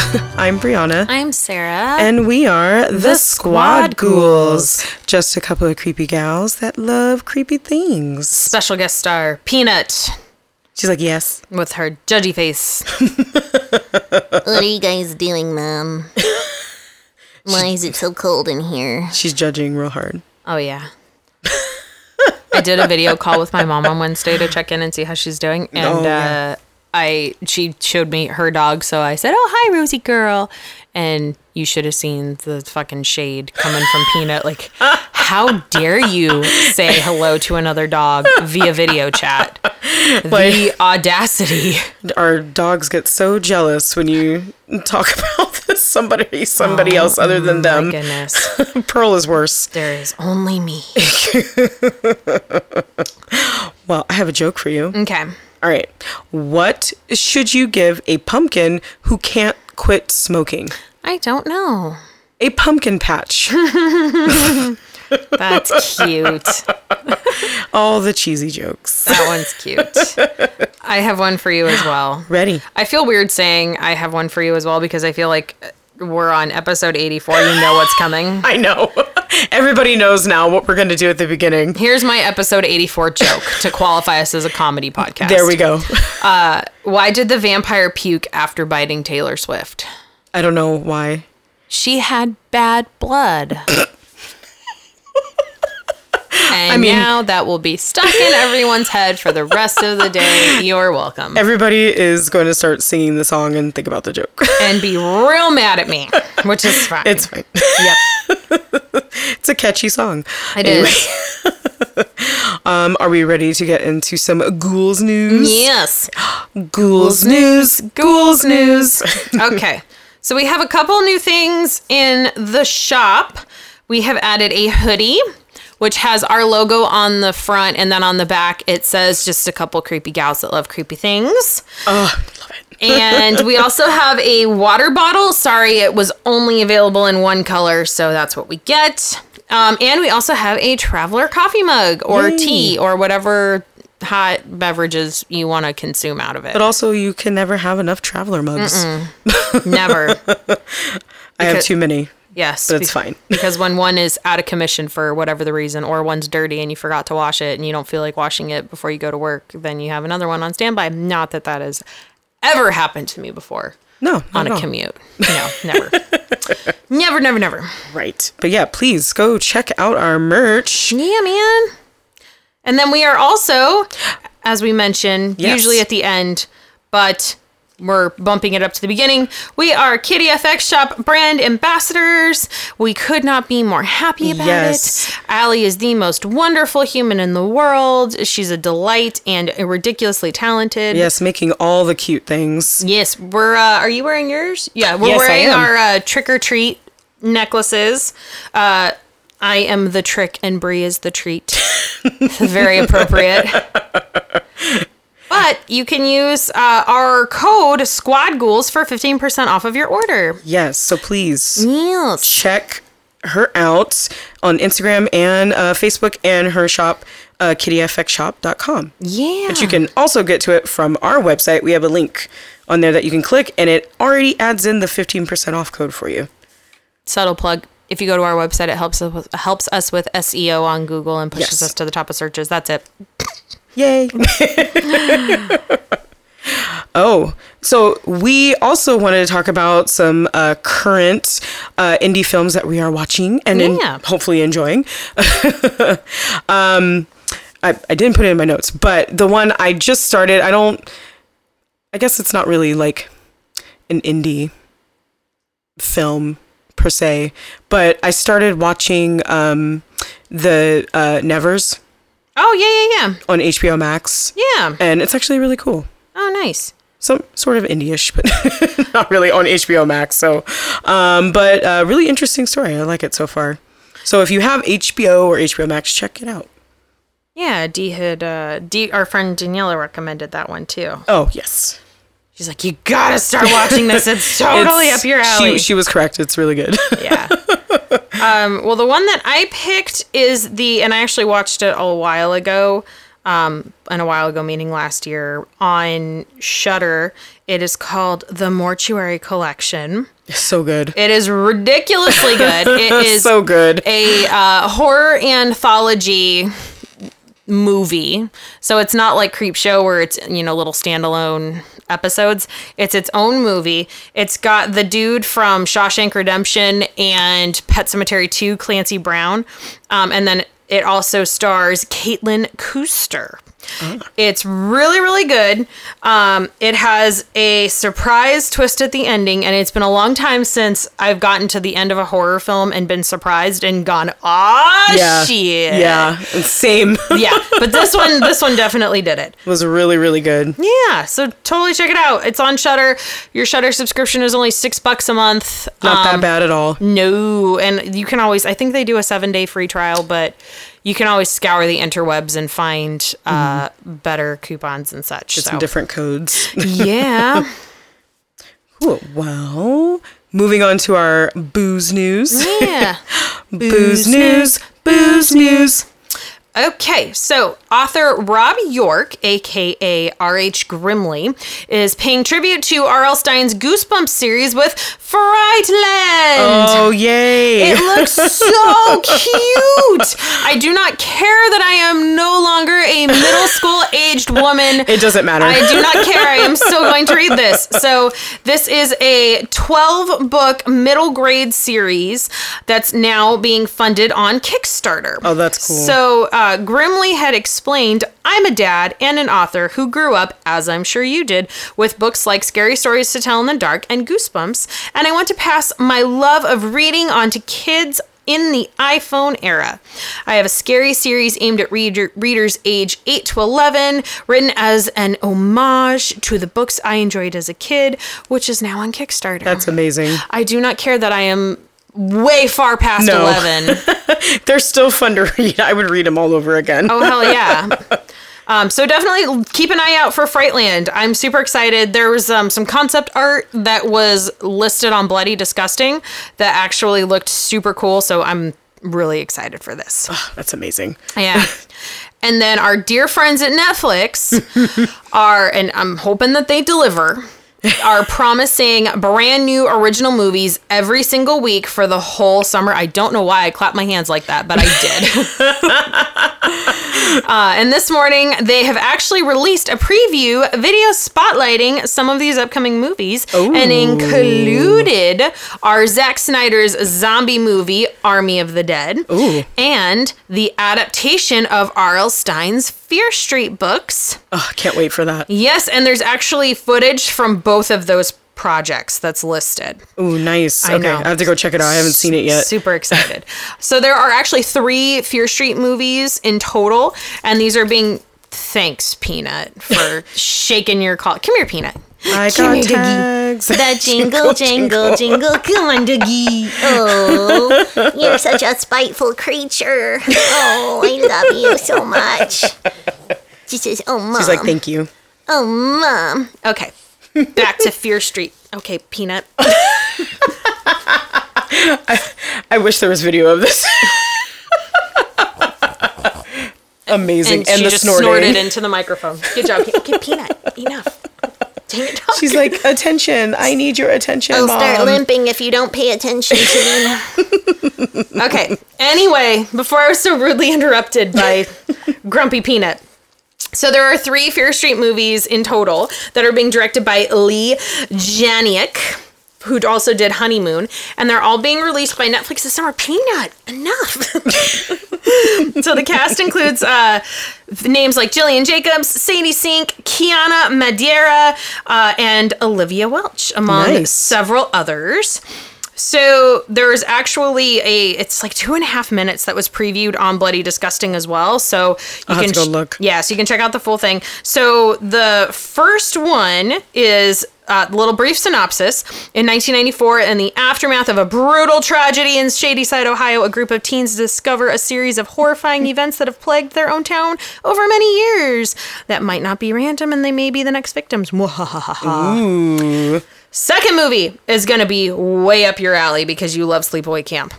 I'm Brianna. I'm Sarah. and we are the, The Squad Squad Ghouls. Just a couple of creepy gals that love creepy things. special guest star Peanut She's like, yes. with her judgy face. What are you guys doing, Mom? Why is it so cold in here? She's judging real hard. Oh yeah. I did a video call with my mom on Wednesday to check in and see how she's doing, and Oh, yeah. uh, I she showed me her dog, so I said, "Oh hi, Rosie girl," and you should have seen the fucking shade coming from Peanut. Like, how dare you say hello to another dog via video chat? The Like- audacity. Our dogs get so jealous when you talk about this somebody somebody else other than oh, My them. goodness, Pearl is worse. there is only me. Well, I have a joke for you. Okay. All right. What should you give a pumpkin who can't quit smoking? I don't know. A pumpkin patch. That's cute. All the cheesy jokes. That one's cute. I have one for you as well. Ready. I feel weird saying I have one for you as well because I feel like we're on episode 84. You know what's coming. I know. Everybody knows now what we're going to do at the beginning. Here's my episode 84 joke to qualify us as a comedy podcast. There we go. Uh, why did the vampire puke after biting Taylor Swift? I don't know why. She had bad blood. And mean- now that will be stuck in everyone's head for the rest of the day. You're welcome. Everybody is going to start singing the song and think about the joke. and be real mad at me, which is fine. It's fine. yep, It's a catchy song. it is. Um, are we ready to get into some ghouls news? Yes. Ghouls news. Ghouls news. Okay. So we have a couple new things in the shop. We have added a hoodie, which has our logo on the front, and then on the back it says just a couple creepy gals that love creepy things. oh, love it. And we also have a water bottle. Sorry, it was only available in one color, so that's what we get. Um, and we also have a traveler coffee mug or Yay. tea or whatever hot beverages you want to consume out of it. But also, you can never have enough traveler mugs. Never. I have too many. Yes. But it's be- fine. because when one is out of commission for whatever the reason, or one's dirty and you forgot to wash it and you don't feel like washing it before you go to work, then you have another one on standby. Not that that has ever happened to me before No, on a all. commute. No, never. never, never, never. Right. But yeah, please go check out our merch. Yeah, man. And then we are also, as we mentioned, Yes. usually at the end, but we're bumping it up to the beginning. We are Kitty FX Shop brand ambassadors. We could not be more happy about Yes. it. Allie is the most wonderful human in the world. She's a delight and ridiculously talented. Yes, making all the cute things. Yes, we're. Uh, are you wearing yours? Yeah, we're Yes, wearing our uh, trick or treat necklaces. Uh, I am the trick and Brie is the treat. Very appropriate. But you can use uh, our code Squad Ghouls for fifteen percent off of your order. Yes, so please Yes. check her out on Instagram and uh, Facebook and her shop, uh, kittyfxshop.com. Yeah. But you can also get to it from our website. We have a link on there that you can click, and it already adds in the 15% off code for you. subtle plug. If you go to our website, it helps us with, helps us with SEO on Google and pushes Yes. us to the top of searches. That's it. Yay. oh, so we also wanted to talk about some uh, current uh, indie films that we are watching and Yeah. hopefully enjoying. um, I, I didn't put it in my notes, but the one I just started, I don't, I guess it's not really like an indie film per se, but I started watching um, the uh, Nevers Oh yeah, yeah, yeah. on HBO Max. yeah. And it's actually really cool. Oh, nice. Some sort of indie-ish, but not really on HBO Max. So, um, but uh, really interesting story. I like it so far. So if you have HBO or HBO Max, check it out. Yeah, D had uh, Dee, our friend Daniela recommended that one too. Oh yes, She's like, you gotta start watching this. It's totally It's- up your alley. She, she was correct. It's really good. yeah. Um, well, the one that I picked is the, and I actually watched it a while ago. um, and a while ago, meaning last year, on Shudder. It is called The Mortuary Collection. It's so good. It is ridiculously good. It is so good. a uh, horror anthology movie. So it's not like Creep Show where it's, you know, little standalone episodes. It's its own movie. It's got the dude from Shawshank Redemption and Pet Sematary 2, Clancy Brown. Um, and then it also stars Caitlin Custer. It's really, really good. Um, it has a surprise twist at the ending, and it's been a long time since I've gotten to the end of a horror film and been surprised and gone, ah, yeah. shit. Yeah. Same. yeah. But this one, this one definitely did it. it. was really, really good. Yeah, so totally check it out. It's on Shudder. Your Shudder subscription is only six bucks a month. Not Um, that bad at all. No, and you can always. I think they do a seven day free trial, but you can always scour the interwebs and find uh, better coupons and such. Just so. some different codes. yeah. Cool. Well, moving on to our booze news. Yeah. booze news. Booze news. Okay, so author Rob York, aka R.H. Grimley, is paying tribute to R.L. Stine's Goosebumps series with Frightland. Oh, yay. It looks so cute. I do not care that I am no longer a middle school aged woman. It doesn't matter. I do not care. I am still going to read this. So, this is a 12 book middle grade series that's now being funded on Kickstarter. Oh, that's cool. So, uh, Uh, Grimley had explained I'm a dad and an author who grew up, as I'm sure you did, with books like Scary Stories to Tell in the Dark and Goosebumps, and I want to pass my love of reading on to kids in the iPhone era. I have a scary series aimed at reader, readers age 8 to 11, written as an homage to the books I enjoyed as a kid, which is now on Kickstarter. That's amazing. I do not care that I am way far past No. 11. They're still fun to read. I would read them all over again. Oh hell yeah. Um, so definitely keep an eye out for Frightland. I'm super excited. There was um, some concept art that was listed on Bloody Disgusting that actually looked super cool. So I'm really excited for this. That's amazing. Yeah. And then our dear friends at Netflix are, and I'm hoping that they deliver, are promising brand new original movies every single week for the whole summer. I don't know why I clapped my hands like that, but I did. uh, and this morning, they have actually released a preview video spotlighting some of these upcoming movies and included our Zack Snyder's zombie movie, Army of the Dead, Ooh. and the adaptation of R.L. Stine's Fear Street books. Oh, can't wait for that. Yes, and there's actually footage from both of those projects that's listed. Ooh, nice. I okay, know. I have to go check it out. I haven't seen it yet. Super excited. so there are actually three Fear Street movies in total, and these are being thanks Peanut for shaking your call. Come here, Peanut. I Come here, got Dougie. tags. That jingle, jingle, jingle. Come on, Dougie. Oh, you're such a spiteful creature. Oh, I love you so much. She says, "Oh, mom. She's like, oh, thank you. oh, mom." Okay, back to Fear Street. Okay, Peanut. I wish there was video of this. Amazing. And, And, she the just snorting. snorted into the microphone. Good job. Okay, Peanut. Enough. Dang it. Dog. She's like, attention. I need your attention, I'll mom. start limping if you don't pay attention to me. Okay. Anyway, before I was so rudely interrupted by Grumpy Peanut. So there are three Fear Street movies in total that are being directed by Leigh Janiak, who also did Honeymoon, and they're all being released by Netflix this summer. Peanut, enough. so the cast includes uh, names like Gillian Jacobs, Sadie Sink, Kiana Madeira, uh, and Olivia Welch, among Nice. several others. So there's actually a it's like two and a half minutes that was previewed on Bloody Disgusting as well. So you I'll can go look. Yeah, so you can check out the full thing. So the first one is uh, a little brief synopsis. In 1994, in the aftermath of a brutal tragedy in Shadyside, Ohio, a group of teens discover a series of horrifying events that have plagued their own town over many years. That might not be random, and they may be the next victims. Mwahaha. Second movie is going to be way up your alley because you love Sleepaway Camp.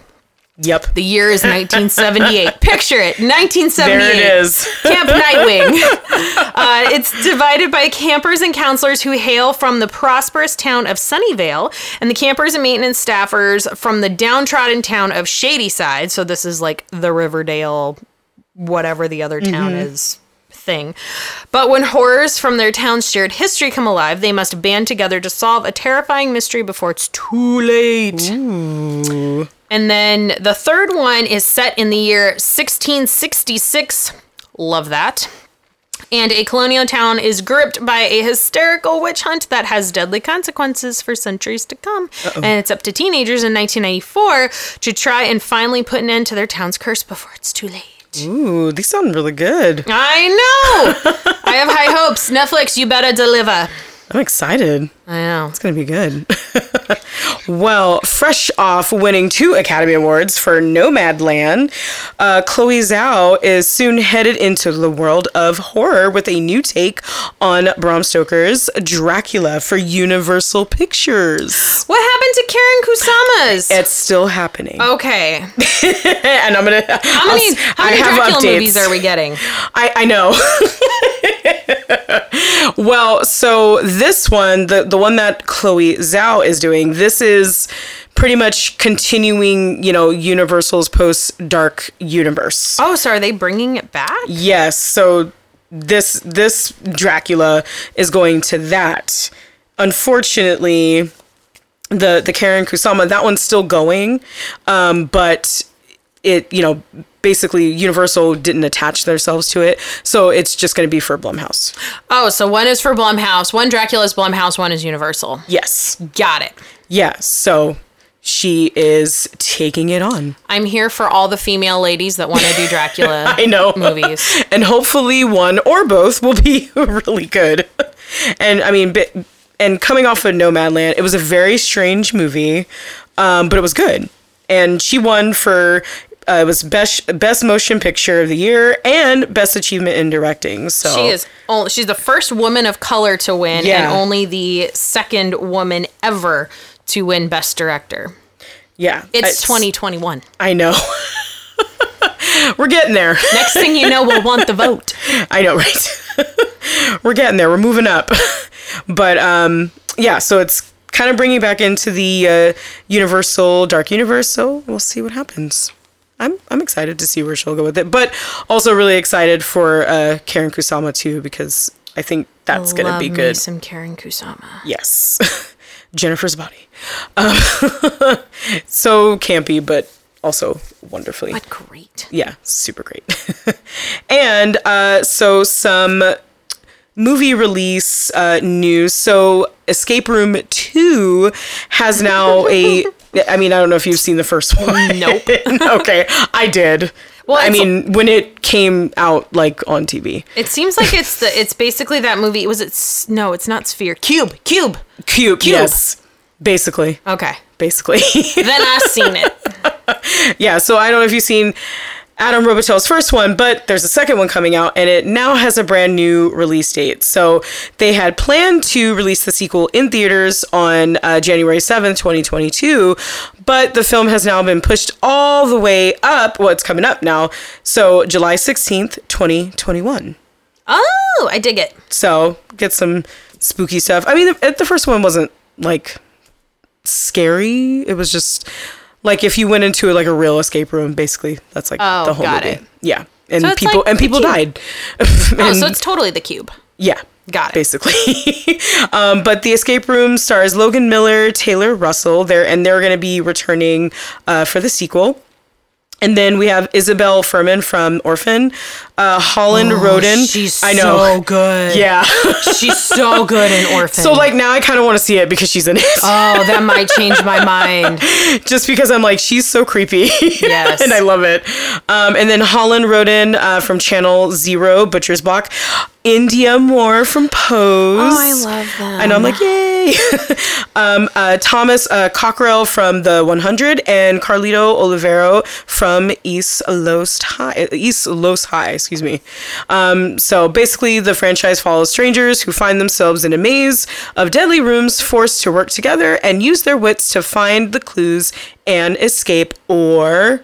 Yep. The year is 1978. Picture it, 1978. There it is. Camp Nightwing. Uh, it's divided by campers and counselors who hail from the prosperous town of Sunnyvale, and the campers and maintenance staffers from the downtrodden town of Shadyside. So this is like the Riverdale, whatever the other town is thing. But when horrors from their town's shared history come alive, they must band together to solve a terrifying mystery before it's too late. And then the third one is set in the year 1666. Love that. And a colonial town is gripped by a hysterical witch hunt that has deadly consequences for centuries to come. And it's up to teenagers in 1994 to try and finally put an end to their town's curse before it's too late. Ooh, these sound really good. I know! I have high hopes. Netflix, you better deliver. I'm excited. I know. It's gonna be good. well, fresh off winning two Academy Awards for Nomadland, uh, Chloe Zhao is soon headed into the world of horror with a new take on Bram Stoker's Dracula for Universal Pictures. What happened to Karyn Kusama's? It's still happening, okay. and I'm gonna. How many, how many Dracula movies are we getting? I, I know. well, so this one, the, the one that Chloe Zhao is doing, this is pretty much continuing, you know, Universal's post dark universe. Oh, so are they bringing it back? Yes, so this this Dracula is going to that. Unfortunately, the the Karyn Kusama that one's still going, um, but it you know basically Universal didn't attach themselves to it, so it's just going to be for Blumhouse. Oh, so one is for Blumhouse, one Dracula is Blumhouse, one is Universal. Yes, Got it. yeah. So she is taking it on. I'm here for all the female ladies that want to do Dracula I know movies. and hopefully one or both will be really good. And I mean, and coming off of Nomadland, it was a very strange movie, um, but it was good. And she won for uh, it was best best motion picture of the year and best achievement in directing. So She is only, she's the first woman of color to win Yeah. and only the second woman ever to win best director. yeah, It's 2021. I know. We're getting there. Next thing you know, we'll want the vote. I know, right? We're getting there. We're moving up. but um, yeah, so it's kind of bringing back into the uh, Universal Dark Universe. So we'll see what happens. I'm I'm excited to see where she'll go with it, but also really excited for uh, Karyn Kusama too because I think that's gonna be me good. Some Karyn Kusama. Yes, Jennifer's body. Um, so campy, but also wonderfully But great. yeah, super great. and uh, so some movie release uh, news. So Escape Room 2 has now a. I mean, I don't know if you've seen the first one. Nope. okay, I did. Well, I mean, when it came out like on TV. It seems like it's the it's basically that movie. Was it S- no? It's not Sphere. Cube. Cube. Cube, yes. Basically. Okay. Basically. Then I've seen it. yeah, so I don't know if you've seen Adam Robitel's first one, but there's a second one coming out, and it now has a brand new release date. So they had planned to release the sequel in theaters on uh, January 7th, 2022, but the film has now been pushed all the way up. Well, it's coming up now. So July 16th, 2021. Oh, I dig it. So get some spooky stuff. I mean, the, the first one wasn't like scary. It was just like if you went into like a real escape room, basically. That's like Oh, the whole got movie. it. Yeah, and So people like and people died. Oh, so it's totally the cube. yeah. Got it. Basically, um, but the escape room stars Logan Miller, Taylor Russell. There and they're going to be returning uh, for the sequel. And then we have Isabelle Fuhrman from Orphan, uh, Holland Roden. Oh, She's I know. so good. Yeah. She's so good in Orphan. so like now I kind of want to see it because she's in it. oh, that might change my mind. just because I'm like she's so creepy. Yes. and I love it. Um, and then Holland Roden uh, from Channel Zero, Butcher's Block, Indya Moore from Pose. Oh, I love them. And I'm like, yay! um, uh, Thomas uh, Cocquerel from the 100 and Carlito Olivero from East Los High. East Los High, excuse me. Um, so basically, the franchise follows strangers who find themselves in a maze of deadly rooms, forced to work together and use their wits to find the clues and escape or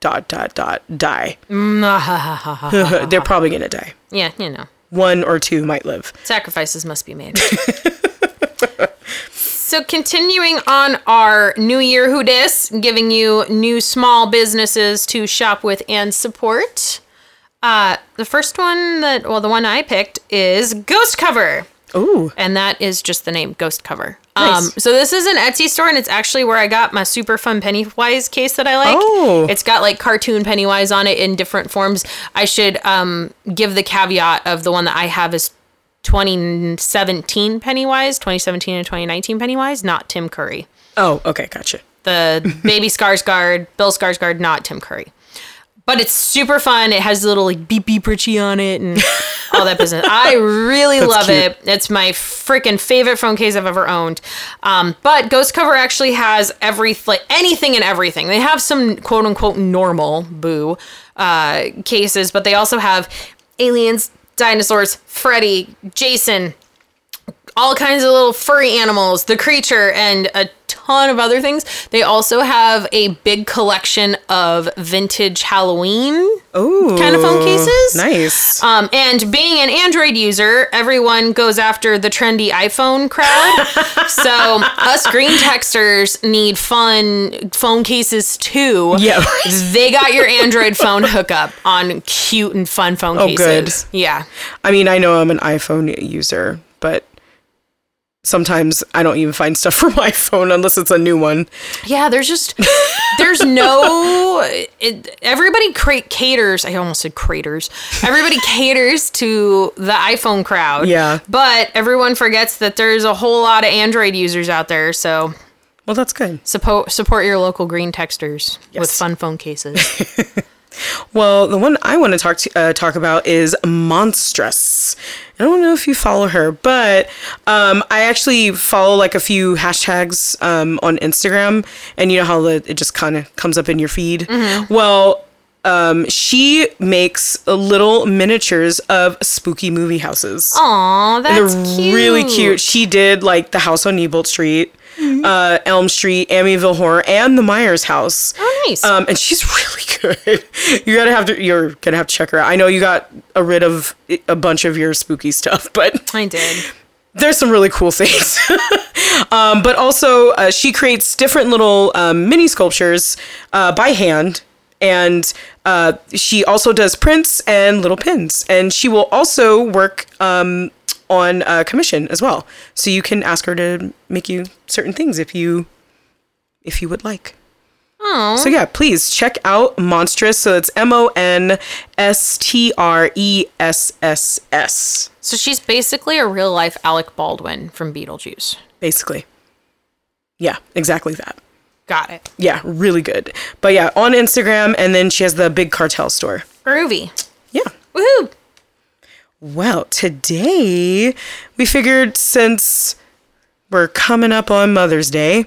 dot dot dot die. yeah, They're probably gonna die. Yeah, you know. One or two might live. Sacrifices must be made. so continuing on our New Year Who Dis, giving you new small businesses to shop with and support. Uh, the first one that, well, the one I picked is Ghost Cover. Ooh, and that is just the name Ghost Cover. Nice. Um, so this is an Etsy store, and it's actually where I got my super fun Pennywise case that I like. Oh. It's got like cartoon Pennywise on it in different forms. I should um, give the caveat of the one that I have is 2017 Pennywise, 2017 and 2019 Pennywise, not Tim Curry. oh, okay, gotcha. The baby Skarsgård, Bill Skarsgård, not Tim Curry. But it's super fun. It has little like beep beep Richie on it and all that business. I really love cute. it. It's my freaking favorite phone case I've ever owned. Um, but Ghost Cover actually has every like anything and everything. They have some quote unquote normal boo uh, cases, but they also have aliens, dinosaurs, Freddy, Jason, all kinds of little furry animals, the creature, and a ton of other things. They also have a big collection of vintage Halloween Ooh, kind of phone cases. Nice. Um, and being an Android user, everyone goes after the trendy iPhone crowd. so us green texters need fun phone cases too. Yeah. They got your Android phone hookup on cute and fun phone Oh, good. cases. Yeah. I mean, I know I'm an iPhone user, but sometimes I don't even find stuff for my phone unless it's a new one. Yeah, there's just there's no it, everybody cra- caters. I almost said craters. Everybody caters to the iPhone crowd. Yeah. but everyone forgets that there's a whole lot of Android users out there. So Well, that's good. support support your local green texters with fun phone cases. Well, the one I want to talk to, uh, talk about is Monstrous. I don't know if you follow her, but um, I actually follow like a few hashtags um, on Instagram, and you know how the, it just kind of comes up in your feed. Well, um, she makes little miniatures of spooky movie houses. Aw, that's They're cute. really cute. She did like the house on Neibolt Street, uh, Elm Street, Amityville Horror, and the Myers house. Oh, nice. Um, and she's really good. You gotta have to. You're gonna have to check her out. I know you got a rid of a bunch of your spooky stuff, but I did. there's some really cool things. um, but also, uh, she creates different little um, mini sculptures uh, by hand. And uh, she also does prints and little pins. And she will also work um, on uh, commission as well. So you can ask her to make you certain things if you if you would like. Oh, So yeah, please check out Monstrous. So it's M O N S T R E S S S. so she's basically a real life Alec Baldwin from Beetlejuice. Basically. Yeah, exactly that. Got it. Yeah, really good. But yeah, on Instagram, and then she has the big cartel store. Groovy. Yeah. Woohoo! Well, today we figured since we're coming up on Mother's Day,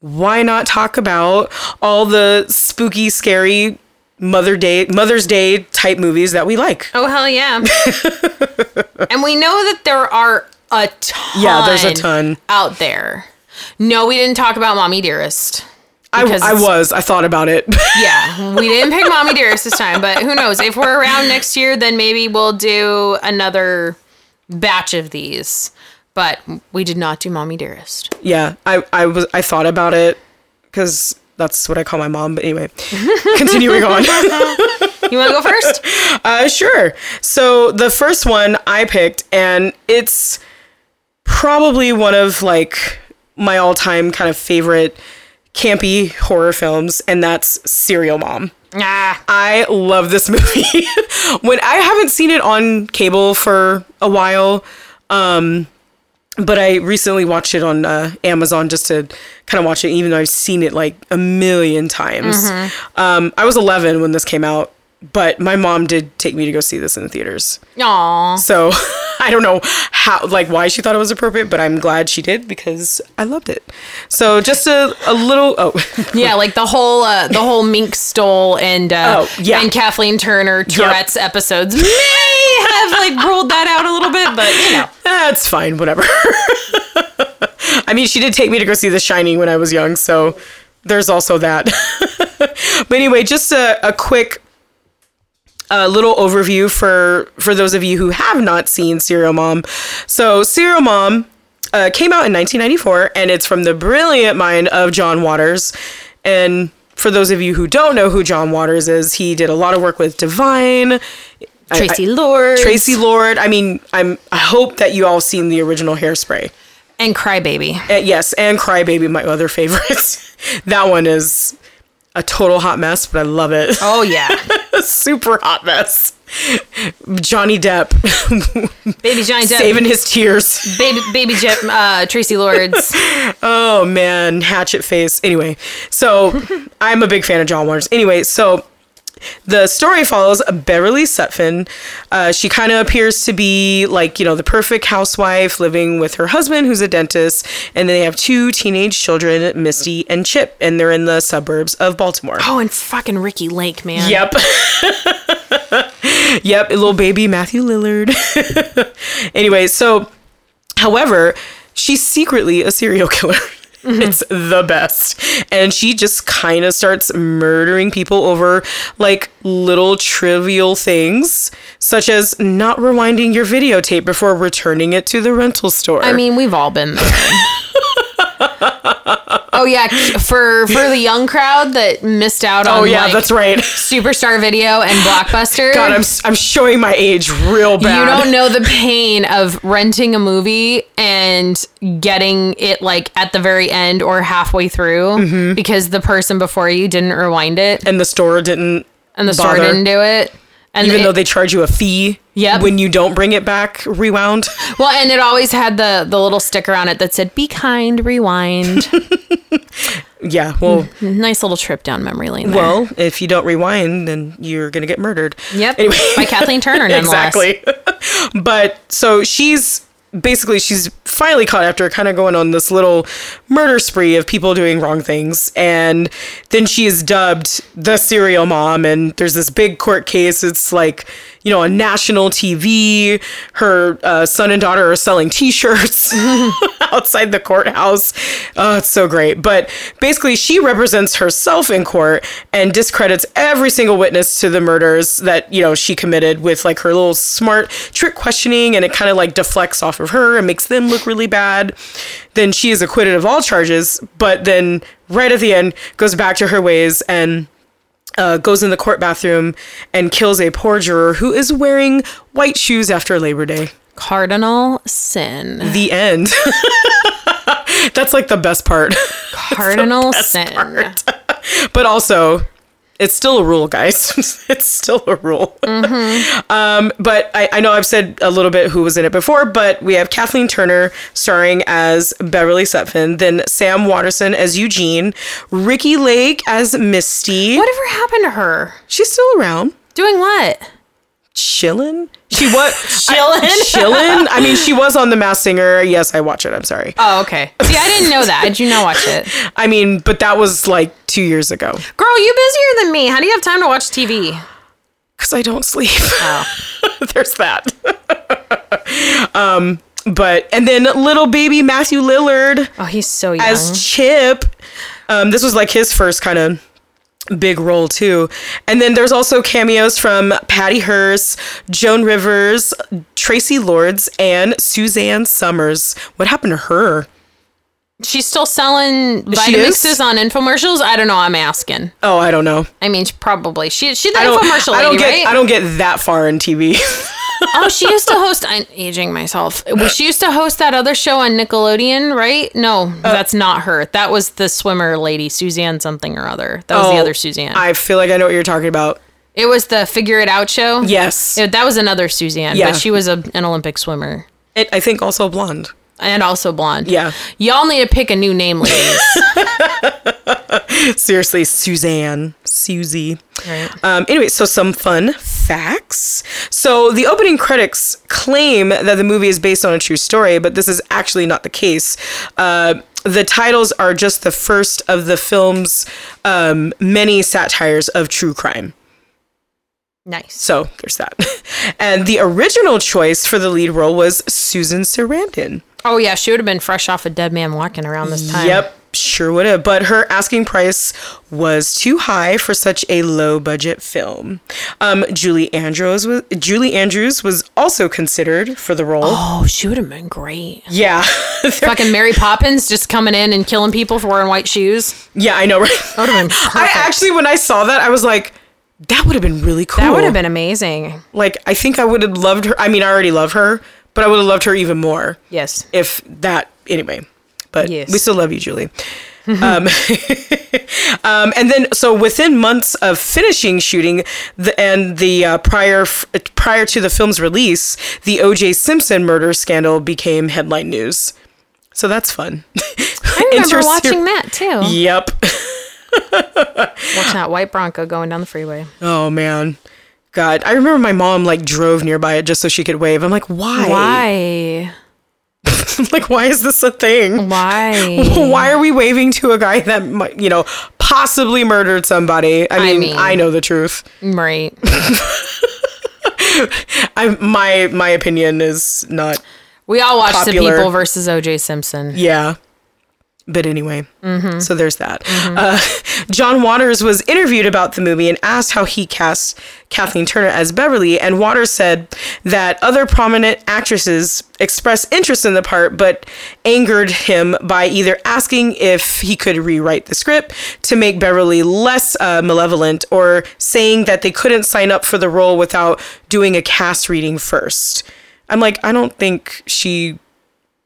why not talk about all the spooky, scary Mother Day, Mother's Day type movies that we like? Oh hell yeah! and we know that there are a ton. Yeah, there's a ton. out there. No, we didn't talk about Mommy Dearest. I, I was. I thought about it. Yeah, we didn't pick Mommy Dearest this time, but who knows? If we're around next year, then maybe we'll do another batch of these. But we did not do Mommy Dearest. yeah, I, I was. I thought about it because that's what I call my mom. But anyway, continuing on. You want to go first? Uh, sure. So the first one I picked, and it's probably one of like my all-time kind of favorite campy horror films, and that's Serial Mom. Ah, I love this movie. when I haven't seen it on cable for a while, um, but I recently watched it on uh, Amazon just to kind of watch it, even though I've seen it like a million times. Um, I was 11 when this came out, but my mom did take me to go see this in the theaters. aw. So I don't know how, like, why she thought it was appropriate, but I'm glad she did because I loved it. So just a, a little, oh, Yeah, like the whole uh, the whole Mink Stole and uh, Oh, yeah. and Kathleen Turner Tourette's episodes may have like ruled that out a little bit, but you know. that's fine, whatever. I mean, she did take me to go see The Shining when I was young, so there's also that. but anyway, just a, a quick a little overview for for those of you who have not seen Serial Mom. So Serial Mom uh, came out in 1994, and it's from the brilliant mind of John Waters. And for those of you who don't know who John Waters is, he did a lot of work with Divine. I- Tracy I- Lord. Traci Lord. I mean, I'm. I hope that you all seen the original Hairspray. and Crybaby. Uh, yes, and Crybaby, my other favorite. that one is a total hot mess, but I love it. Oh yeah, Super hot mess. Johnny Depp baby Johnny Depp, saving his tears. baby baby Je- uh, Traci Lords. Oh man, hatchet face. Anyway, so I'm a big fan of John Waters. Anyway, so the story follows Beverly Sutphin. Uh, she kind of appears to be like, you know, the perfect housewife living with her husband, who's a dentist, and they have two teenage children, Misty and Chip, and they're in the suburbs of Baltimore. Oh, and fucking Ricki Lake, man. Yep. yep, little baby Matthew Lillard. anyway, so however, she's secretly a serial killer. It's the best. And she just kind of starts murdering people over like little trivial things, such as not rewinding your videotape before returning it to the rental store. I mean, we've all been there. oh yeah, for for the young crowd that missed out on oh, yeah, like, that's right. Superstar Video and Blockbuster. God, I'm, I'm showing my age real bad. you don't know the pain of renting a movie and getting it like at the very end or halfway through Mm-hmm. because the person before you didn't rewind it And the store didn't. and the store didn't do it. And even it- though they charge you a fee Yep. when you don't bring it back rewound. well, and it always had the the little sticker on it that said "Be kind, rewind." yeah, well, mm-hmm. nice little trip down memory lane. There. well, if you don't rewind, then you're gonna get murdered. yep, Anyway, by Kathleen Turner, exactly. but so she's basically she's finally caught after kind of going on this little murder spree of people doing wrong things and then she is dubbed the serial mom and there's this big court case it's like you know on national tv her uh, son and daughter are selling t-shirts outside the courthouse. Oh it's so great. But basically she represents herself in court and discredits every single witness to the murders that you know she committed with like her little smart trick questioning and it kind of like deflects off of her and makes them look really bad. Then she is acquitted of all charges but then right at the end goes back to her ways and uh, goes in the court bathroom and kills a poor juror who is wearing white shoes after Labor Day. Cardinal sin. The end. That's like the best part. Cardinal sin. but also, it's still a rule, guys. it's still a rule. um, but I, I know I've said a little bit who was in it before, but we have Kathleen Turner starring as Beverly Sutphin, then Sam Waterston as Eugene, Ricki Lake as Misty. Whatever happened to her? She's still around. Doing what? Chillin'? She was Chillin'? chillin'. I mean, she was on The Masked Singer. Yes, I watch it. I'm sorry. Oh, okay. See, I didn't know that. I do not watch it. I mean, but that was like two years ago. Girl, you busier than me. How do you have time to watch TV? Cause I don't sleep. Oh. There's that. um, but and then little baby Matthew Lillard Oh, he's so young. as Chip. Um, this was like his first kind of big role too. And then there's also cameos from Patty Hearst, Joan Rivers, Traci Lords, and Suzanne Somers. What happened to her? She's still selling Vitamixes on infomercials. I don't know. I'm asking. Oh, I don't know. I mean, probably she she's the I don't, infomercial I don't lady, get right? I don't get that far in TV. oh, she used to host. I'm aging myself. Well, She used to host that other show on Nickelodeon, right? No, Uh, that's not her. That was the swimmer lady, Suzanne something or other. That was the Oh, other Suzanne. I feel like I know what you're talking about. it was the Figure It Out show. Yes. Yeah, that was another Suzanne, Yeah. but she was a, an Olympic swimmer It, I think also blonde. and also blonde. Yeah. Y'all need to pick a new name, ladies. Seriously, Suzanne, Susie. Right. Um, anyway, so some fun facts. So the opening credits claim that the movie is based on a true story, but this is actually not the case. Uh, the titles are just the first of the film's um, many satires of true crime. nice. So there's that. and the original choice for the lead role was Susan Sarandon. Oh yeah, she would have been fresh off a dead man walking around this time. Yep. Sure would have. But her asking price was too high for such a low budget film. Um, Julie Andrews was Julie Andrews was also considered for the role. Oh, she would have been great. Yeah, Fucking Mary Poppins just coming in and killing people for wearing white shoes. yeah, I know. Right? That would have been I actually, when I saw that, I was like, that would have been really cool. that would have been amazing. like. I think I would have loved her. I mean, I already love her, but I would have loved her even more. Yes. if that anyway but Yes. we still love you julie um, um, and then so within months of finishing shooting the, and the uh, prior f- prior to the film's release the oj simpson murder scandal became headline news so that's fun I remember watching that too. yep Watching that white Bronco going down the freeway. oh man god i remember my mom like drove nearby it just so she could wave i'm like why Why? like why is this a thing Why? why are we waving to a guy that you know possibly murdered somebody i mean i, mean- know the truth Right. I, my my opinion is not We all watched Popular. the People versus O.J. Simpson. yeah but anyway so there's that. Uh, john waters was interviewed about the movie and asked how he cast kathleen turner as beverly and waters said that other prominent actresses expressed interest in the part but angered him by either asking if he could rewrite the script to make beverly less uh, malevolent or saying that they couldn't sign up for the role without doing a cast reading first. I'm like i don't think she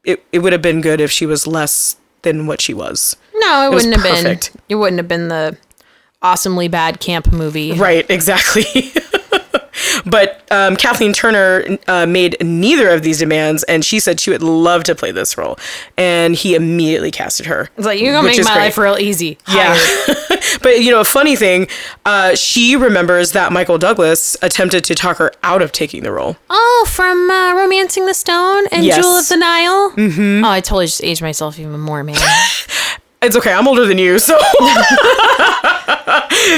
it, it would have been good if she was less than what she was. No, it, was wouldn't have perfect. been. It wouldn't have been the awesomely bad camp movie. Right, exactly. But um, Kathleen Turner uh, made neither of these demands, and she said she would love to play this role. And he immediately casted her. It's like you're gonna make my great. life real easy. Yeah. But, you know, a funny thing, uh, she remembers that Michael Douglas attempted to talk her out of taking the role. Oh, from uh, ¡Romancing the Stone and Yes. Jewel of the Nile. Mm-hmm. Oh, I totally just aged myself even more, man. It's okay, I'm older than you, so.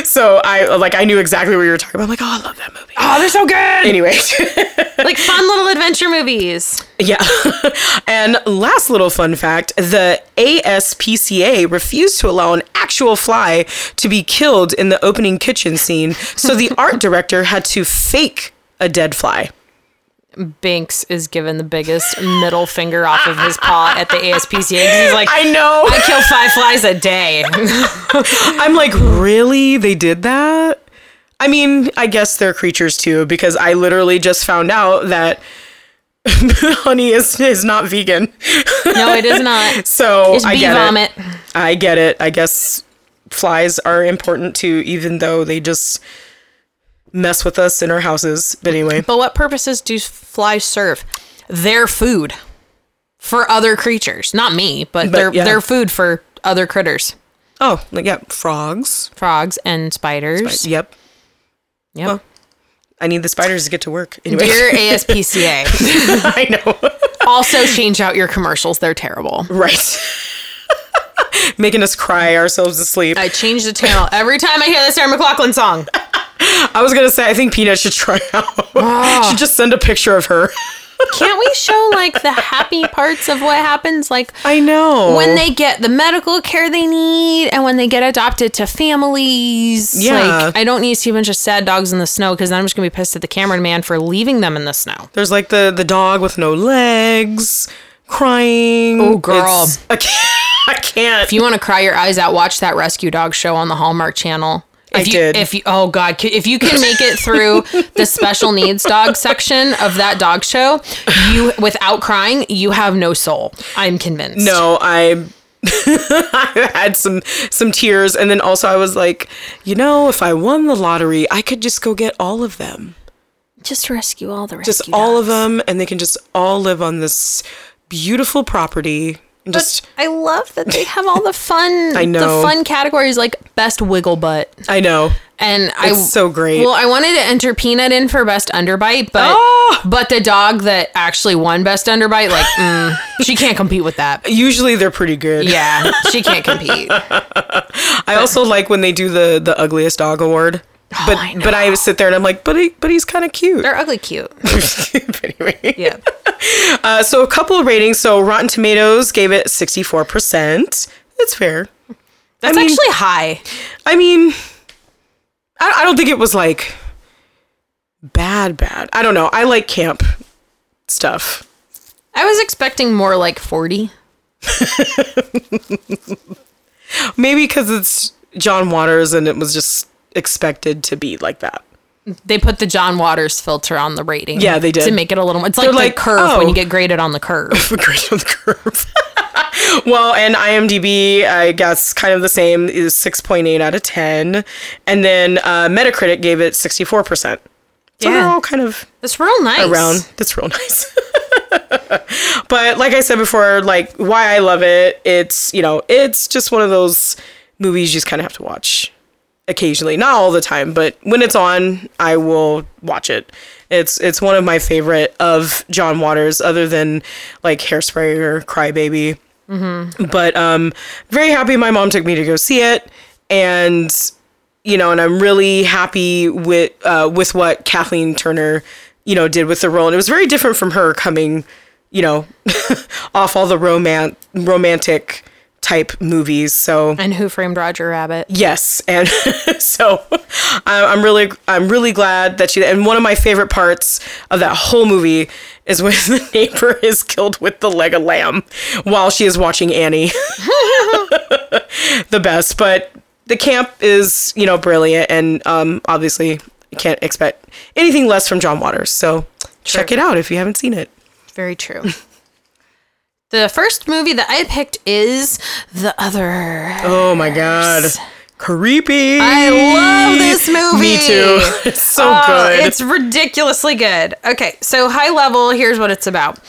so I like I knew exactly what you were talking about. I'm like, oh, I love that movie. oh, they're so good. Anyway, like fun little adventure movies. Yeah. and last little fun fact the ASPCA refused to allow an actual fly to be killed in the opening kitchen scene, so the art director had to fake a dead fly. Binks is given the biggest middle finger off of his paw at the ASPCA. He's like, I know. I kill five flies a day. I'm like, really? They did that? I mean, I guess they're creatures too, because I literally just found out that honey is, is not vegan. no, it is not. So It's I get vomit. it. I get it. I guess flies are important too, even though they just mess with us in our houses. But anyway, But what purposes do flies serve? Their food for other creatures. Not me, but, But, they're yeah. they're food for other critters. oh, like, yeah, frogs. Frogs and spiders. Yep. Yep. Well, I need the spiders to get to work. Anyway, Dear ASPCA, I know. also change out your commercials. They're terrible. right. Making us cry ourselves to sleep. I change the channel every time I hear the Sarah McLachlan song. I was gonna say I think Peanut should try out. should ah. just send a picture of her. Can't we show like the happy parts of what happens? Like I know. when they get the medical care they need and when they get adopted to families. Yeah. Like, I don't need to see a bunch of sad dogs in the snow because then I'm just going to be pissed at the cameraman for leaving them in the snow. There's like the the dog with no legs, crying. Oh, girl. I can't. I can't. If you want to cry your eyes out, watch that rescue dog show on the Hallmark channel. If I you, did. If you, oh God, if you can make it through the special needs dog section of that dog show, you without crying, you have no soul. I'm convinced. no, I. I had some some tears, and then also I was like, you know, if I won the lottery, I could just go get all of them, just rescue all the rescue just all of them, and they can just all live on this beautiful property. And just, I love that they have all the fun. I know. the fun categories like best wiggle butt. I know. And I It's so great. Well, I wanted to enter Peanut in for best underbite, but Oh! but the dog that actually won best underbite, like mm, she can't compete with that. Usually they're pretty good. Yeah, she can't compete. I also like when they do the the ugliest dog award. But Oh, I but I sit there and I'm like, but he, but he's kind of cute. They're ugly cute. anyway. Yeah. Uh, so a couple of ratings. So Rotten Tomatoes gave it 64%. it's fair. That's I mean- actually high. I mean, I, I don't think it was like bad, bad. I don't know. I like camp stuff. I was expecting more like 40. Maybe because it's John Waters and it was just expected to be like that. They put the John Waters filter on the rating. Yeah, they did. To make it a little more. It's They're like, like, the curve when oh. you get graded on the curve. Great on the curve. well, and IMDb, I guess, kind of the same is 6.8 out of 10. And then uh, Metacritic gave it 64%. So they're all kind of It's real nice. around. That's real nice. but like I said before, like why I love it, it's you know, it's just one of those movies you just kind of have to watch occasionally, not all the time, but when it's on, I will watch it. It's it's one of my favorite of John Waters, other than like Hairspray or Crybaby. Mm-hmm. But um, very happy my mom took me to go see it, and you know, and I'm really happy with uh, with what Kathleen Turner, you know, did with the role, and it was very different from her coming, you know, off all the roman romantic type movies. So And Who Framed Roger Rabbit? yes, and so I'm really I'm really glad that she. And one of my favorite parts of that whole movie is when the neighbor is killed with the leg of lamb while she is watching Annie. the best, but the camp is you know brilliant, and um, obviously you can't expect anything less from John Waters. So check it out if you haven't seen it. Very true. The first movie that I picked is The Other. Oh my god, creepy! I love this movie. Me too. It's so Oh, good. It's ridiculously good. Okay, so high level, here's what it's about.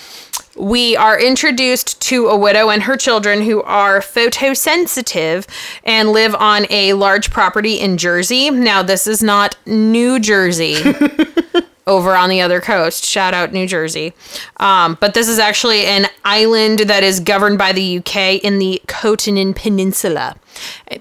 We are introduced to a widow and her children who are photosensitive and live on a large property in Jersey. Now, this is not New Jersey. over on the other coast. Shout out New Jersey. Um, but this is actually an island that is governed by the UK in the Khotan Peninsula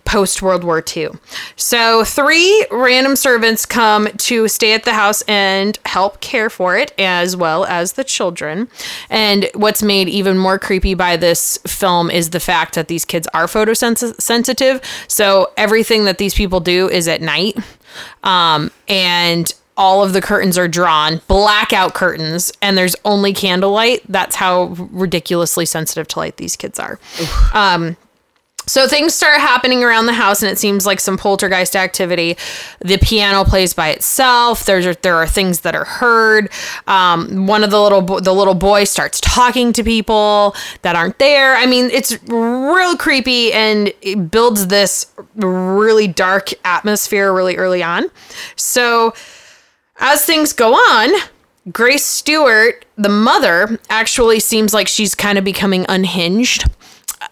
post World War II. So, three random servants come to stay at the house and help care for it, as well as the children. And what's made even more creepy by this film is the fact that these kids are photosensitive. So, everything that these people do is at night. Um, and all of the curtains are drawn, blackout curtains, and there's only candlelight. That's how ridiculously sensitive to light these kids are. Um, so things start happening around the house, and it seems like some poltergeist activity. The piano plays by itself. There's there are things that are heard. Um, one of the little bo- the little boy starts talking to people that aren't there. I mean, it's real creepy, and it builds this really dark atmosphere really early on. So as things go on, Grace Stewart, the mother, actually seems like she's kind of becoming unhinged.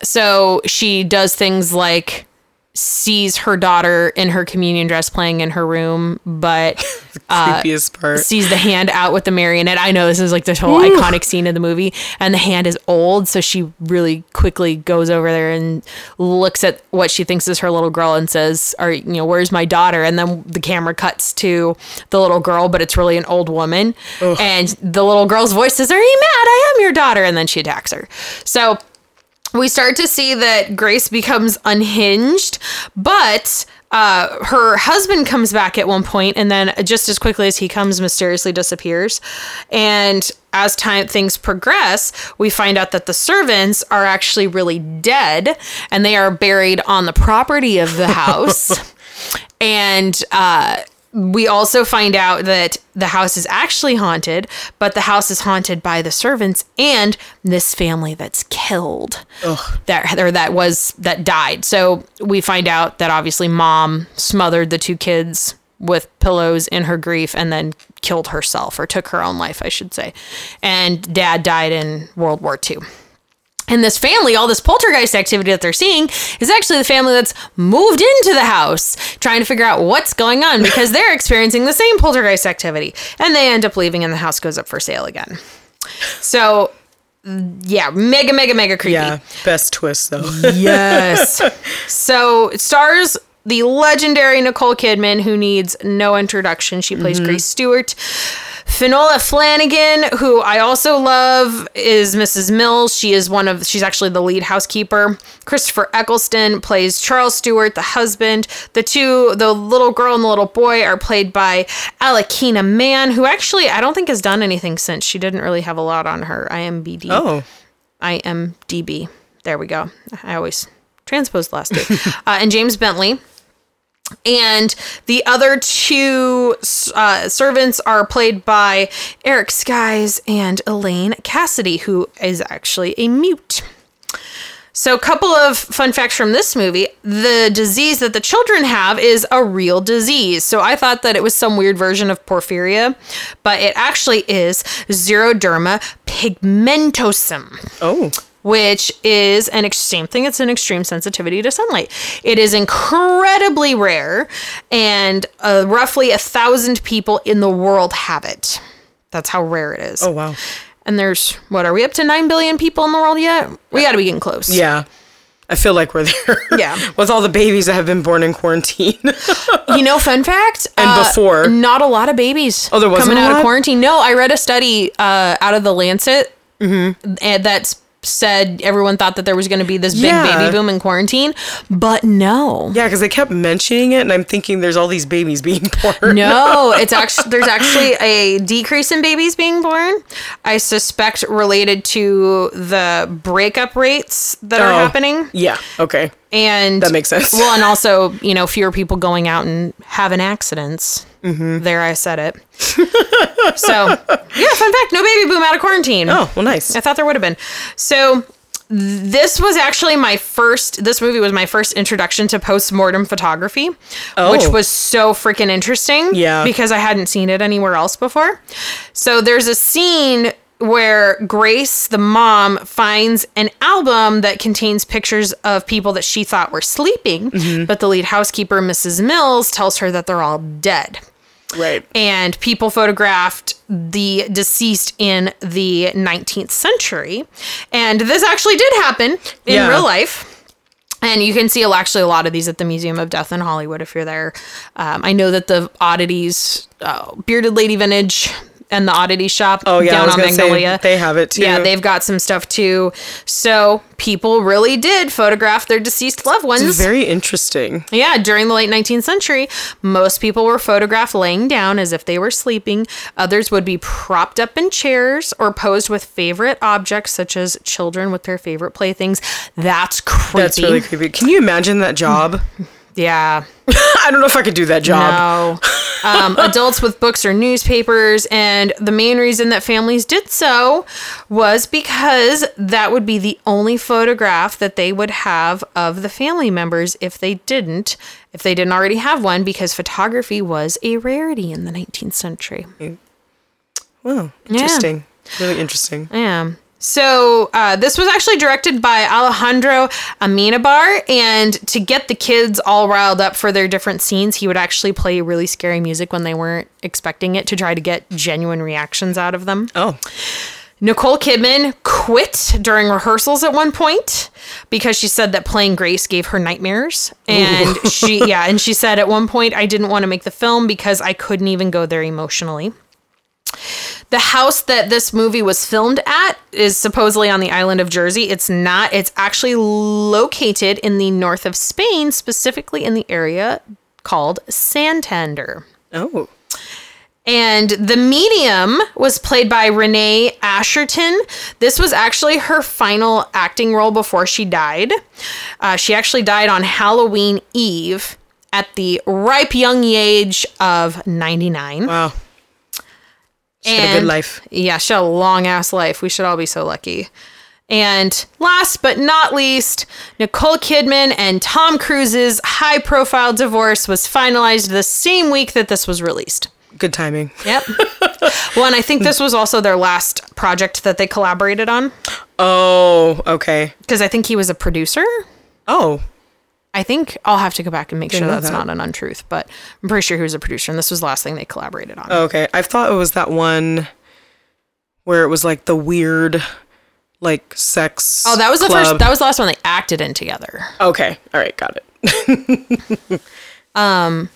So she does things like sees her daughter in her communion dress playing in her room, but Creepiest uh, part. sees the hand out with the marionette. I know this is like the whole iconic scene of the movie, and the hand is old, so she really quickly goes over there and looks at what she thinks is her little girl and says, "Are you know where's my daughter?" And then the camera cuts to the little girl, but it's really an old woman, and the little girl's voice says, "Are you mad? I am your daughter," and then she attacks her. So we start to see that Grace becomes unhinged, but uh, her husband comes back at one point, and then just as quickly as he comes, mysteriously disappears. And as time things progress, we find out that the servants are actually really dead, and they are buried on the property of the house. and uh, we also find out that the house is actually haunted, but the house is haunted by the servants and this family that's killed. That or that was that died. So we find out that obviously mom smothered the two kids with pillows in her grief and then killed herself or took her own life, I should say. And dad died in World War II. And this family, all this poltergeist activity that they're seeing, is actually the family that's moved into the house trying to figure out what's going on because they're experiencing the same poltergeist activity. And they end up leaving and the house goes up for sale again. So, yeah, mega, mega, mega creepy. Yeah, best twist though. Yes. so it stars the legendary Nicole Kidman, who needs no introduction. She plays mm-hmm. Grace Stewart. Fionnula Flanagan, who I also love, is Mrs. Mills. She is one of, she's actually the lead housekeeper. Christopher Eccleston plays Charles Stewart, the husband. The two, the little girl and the little boy, are played by Alakina Mann, who actually I don't think has done anything since. She didn't really have a lot on her IMBD. Oh, IMDb. There we go. I always transpose the last two. uh, and James Bentley. And the other two uh, servants are played by Eric Sykes and Elaine Cassidy, who is actually a mute. So, a couple of fun facts from this movie. The disease that the children have is a real disease. So, I thought that it was some weird version of porphyria, but it actually is xeroderma pigmentosum oh, which is an ex- same thing. It's an extreme sensitivity to sunlight. It is incredibly rare, and uh, roughly a thousand people in the world have it. That's how rare it is. oh wow. And there's what are we up to nine billion people in the world yet? We got to be getting close. Yeah. I feel like we're there. Yeah. With all the babies that have been born in quarantine. You know, fun fact. And uh, before- not a lot of babies. Oh, there wasn't coming out of quarantine. No, I read a study uh, out of the Lancet, Mm-hmm. and that's said everyone thought that there was going to be this big Yeah. baby boom in quarantine, but no. yeah, because they kept mentioning it, and I'm thinking there's all these babies being born. No, it's actually there's actually a decrease in babies being born. I suspect related to the breakup rates that are Oh, happening, Yeah. Okay. And That makes sense. Well, and also you know fewer people going out and having accidents. Mm-hmm. There, I said it. so yeah, fun fact: no baby boom out of quarantine. Oh, well, nice. I thought there would have been. So this was actually my first this movie was my first introduction to post-mortem photography which Oh. was so freaking interesting Yeah. because i hadn't seen it anywhere else before so there's a scene where grace the mom finds an album that contains pictures of people that she thought were sleeping but the lead housekeeper mrs mills tells her that they're all dead Right. and people photographed the deceased in the 19th century. And this actually did happen in Yeah. real life. And you can see actually a lot of these at the Museum of Death in Hollywood if you're there. Um, I know that the oddities, uh, Bearded Lady Vintage, and the oddity shop Oh, yeah. Down on Magnolia. they have it, too. Yeah, they've got some stuff too. So people really did photograph their deceased loved ones. It's very interesting. Yeah, during the late 19th century, most people were photographed laying down as if they were sleeping. Others would be propped up in chairs or posed with favorite objects, such as children with their favorite playthings. That's creepy. That's really creepy. Can you imagine that job? Yeah. I don't know if I could do that job. No. Um, adults with books or newspapers. And the main reason that families did so was because that would be the only photograph that they would have of the family members if they didn't, if they didn't already have one, because photography was a rarity in the 19th century. Wow. Interesting. Really interesting. Yeah. So uh, this was actually directed by Alejandro Amenabar, and to get the kids all riled up for their different scenes, he would actually play really scary music when they weren't expecting it to try to get genuine reactions out of them. Oh. Nicole Kidman quit during rehearsals at one point because she said that playing Grace gave her nightmares. And she, yeah, and she said at one point, I didn't want to make the film because I couldn't even go there emotionally. The house that this movie was filmed at is supposedly on the island of Jersey. It's not. It's actually located in the north of Spain, specifically in the area called Santander. Oh. And the medium was played by Renee Asherson. This was actually her final acting role before she died. Uh, she actually died on Halloween Eve at the ripe young age of 99. Wow. She had a good life. Yeah, she had a long ass life. We should all be so lucky. And last but not least, Nicole Kidman and Tom Cruise's high profile divorce was finalized the same week that this was released. Good timing. Yep. well, and I think this was also their last project that they collaborated on Oh, okay. because I think he was a producer. Oh, I think I'll have to go back and make Didn't sure that's that. not an untruth, but I'm pretty sure he was a producer, and this was the last thing they collaborated on. okay. I thought it was that one where it was like the weird, like sex. Oh, that was the club. first. That was the last one they acted in together. Okay. All right. Got it. Um,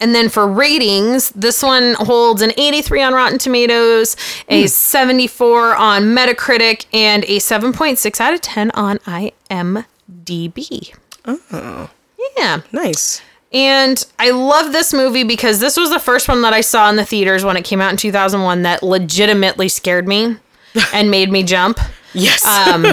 and then for ratings, this one holds an 83 on Rotten Tomatoes, a 74 on Metacritic, and a 7.6 out of 10 on IMDb. Oh. Yeah. Nice. And I love this movie because this was the first one that I saw in the theaters when it came out in 2001 that legitimately scared me and made me jump. Yes. Um,